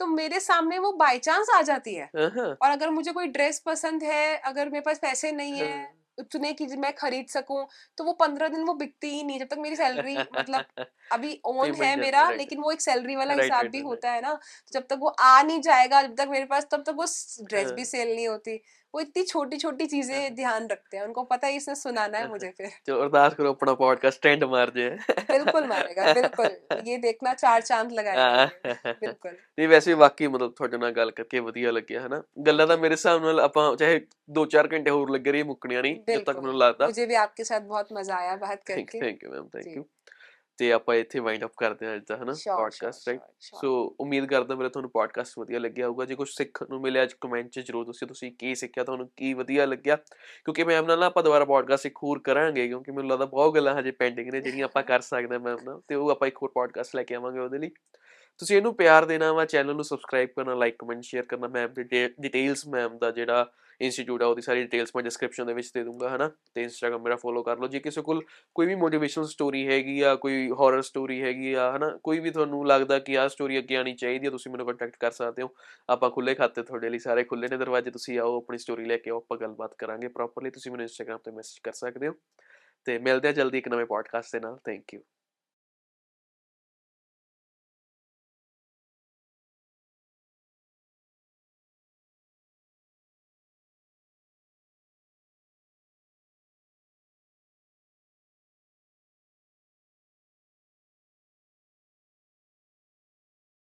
तो मेरे सामने वो बाई चांस आ जाती है। हाँ हाँ। और अगर मुझे कोई ड्रेस पसंद है अगर मेरे पास पैसे नहीं है उतने की मैं खरीद सकूँ तो वो पंद्रह दिन वो बिकती ही नहीं जब तक मेरी सैलरी मतलब अभी ओन है मेरा लेकिन वो एक सैलरी वाला हिसाब भी होता है ना जब तक वो आ नहीं जाएगा जब तक मेरे पास तब तक वो ड्रेस भी सेल नहीं होती। वो इतनी छोटी छोटी हाँ चीजें ध्यान रखते हैं उनको पता है इसने सुनाना है मुझे फिर ਚਲੋ ਅਰਦਾਸ ਕਰੋ ਆਪਣਾ ਪੋਡਕਾਸਟ ਟ੍ਰੈਂਡ ਮਾਰ ਜੇ बिल्कुल मारेगा बिल्कुल ये देखना चार चांद लगाएगा ये बिल्कुल ਨਹੀਂ ਵੈਸੇ ਵਾਕਈ ਮਤਲਬ ਤੁਹਾਡੇ ਨਾਲ ਗੱਲ ਕਰਕੇ ਵਧੀਆ ਲੱਗਿਆ ਹਨਾ ਗੱਲਾਂ ਤਾਂ ਮੇਰੇ ਹਿਸਾਬ ਨਾਲ ਆਪਾਂ ਚਾਹੇ 2-4 ਘੰਟੇ ਹੋਰ ਲੱਗੇ ਰਹੀ ਮੁੱਕਣੀਆਂ ਨਹੀਂ ਜਦ ਤੱਕ बिल्कुल ਮੈਨੂੰ ਲੱਗਦਾ मुझे भी आपके साथ बहुत मजा आया बात ਥੈਂਕ करके thank you ma'am thank ji you ਤੇ ਆਪਾਂ ਇੱਥੇ ਵਾਈਂਡ ਅਪ ਕਰਦੇ ਹਾਂ ਅੱਜ ਦਾ ਹਨਾ ਪੋਡਕਾਸਟ ਰਾਈਟ ਸੋ ਉਮੀਦ ਕਰਦਾ ਮੇਰਾ ਤੁਹਾਨੂੰ ਪੋਡਕਾਸਟ ਵਧੀਆ ਲੱਗਿਆ ਹੋਊਗਾ। ਜੇ ਕੁਝ ਸਿੱਖਣ ਨੂੰ ਮਿਲਿਆ ਅੱਜ ਕਮੈਂਟ 'ਚ ਜ਼ਰੂਰ ਦੱਸਿਓ ਤੁਸੀਂ ਕੀ ਸਿੱਖਿਆ ਤੁਹਾਨੂੰ ਕੀ ਵਧੀਆ ਲੱਗਿਆ? ਕਿਉਂਕਿ ਮੈਮ ਨਾਲ ਨਾ ਆਪਾਂ ਦੁਬਾਰਾ ਪੋਡਕਾਸਟ ਇੱਕ ਹੋਰ ਕਰਾਂਗੇ ਕਿਉਂਕਿ ਮੈਨੂੰ ਲੱਗਦਾ ਬਹੁਤ ਗੱਲਾਂ ਹਜੇ ਪੈਂਡਿੰਗ ਨੇ ਜਿਹੜੀਆਂ ਆਪਾਂ ਕਰ ਸਕਦੇ ਹਾਂ ਮੈਮ ਨਾਲ ਤੇ ਉਹ ਆਪਾਂ ਇੱਕ ਹੋਰ ਪੋਡਕਾਸਟ ਲੈ ਕੇ ਆਵਾਂਗੇ ਉਹਦੇ ਲਈ। ਤੁਸੀਂ ਇਹਨੂੰ ਪਿਆਰ ਦੇਣਾ ਵਾ ਚੈਨਲ ਨੂੰ ਸਬਸਕ੍ਰਾਈਬ ਕਰਨਾ ਲਾਈਕ ਕਮੈਂਟ ਸ਼ੇਅਰ ਕਰਨਾ ਮੈਮ ਦੇ ਡਿਟੇਲਸ ਮੈਮ ਦਾ ਜਿਹੜਾ ਇੰਸਟੀਚਿਊਟ ਆ, ਉਹਦੀ ਸਾਰੀ ਡਿਟੇਲਸ ਮੈਂ ਡਿਸਕ੍ਰਿਪਸ਼ਨ ਦੇ ਵਿੱਚ ਦੇ ਦੂੰਗਾ, ਹਨਾ? ਤੇ ਇੰਸਟਾਗ੍ਰam ਮੇਰਾ ਫੋਲੋ ਕਰ ਲਓ। ਜੇ ਕਿਸੇ ਕੋਲ ਕੋਈ ਵੀ ਮੋਟੀਵੇਸ਼ਨਲ ਸਟੋਰੀ ਹੈਗੀ ਆ, ਕੋਈ ਹਾਰਰ ਸਟੋਰੀ ਹੈਗੀ ਆ, ਹਨਾ? ਕੋਈ ਵੀ ਤੁਹਾਨੂੰ ਲੱਗਦਾ ਕਿ ਆਹ ਸਟੋਰੀ ਅੱਗੇ ਆਣੀ ਚਾਹੀਦੀ ਆ, ਤੁਸੀਂ ਮੈਨੂੰ ਕੰਟੈਕਟ ਕਰ ਸਕਦੇ ਹੋ। ਆਪਾਂ ਖੁੱਲੇ ਖਾਤੇ ਤੁਹਾਡੇ ਲਈ ਸਾਰੇ ਖੁੱਲੇ ਨੇ ਦਰਵਾਜ਼ੇ, ਤੁਸੀਂ ਆਓ, ਆਪਣੀ ਸਟੋਰੀ ਲੈ ਕੇ ਆਓ, ਆਪਾਂ ਗੱਲਬਾਤ ਕਰਾਂਗੇ ਪ੍ਰੋਪਰਲੀ ਤੁਸੀਂ ਮੈਨੂੰ ਇੰਸਟਾਗ੍ਰam ਤੇ ਮੈਸੇਜ ਕਰ ਸਕਦੇ ਹੋ। ਤੇ ਮਿਲਦੇ ਆ ਜਲਦੀ ਇੱਕ ਨਵੇਂ ਪੋਡਕਾਸਟ ਦੇ ਨਾਲ। Thank you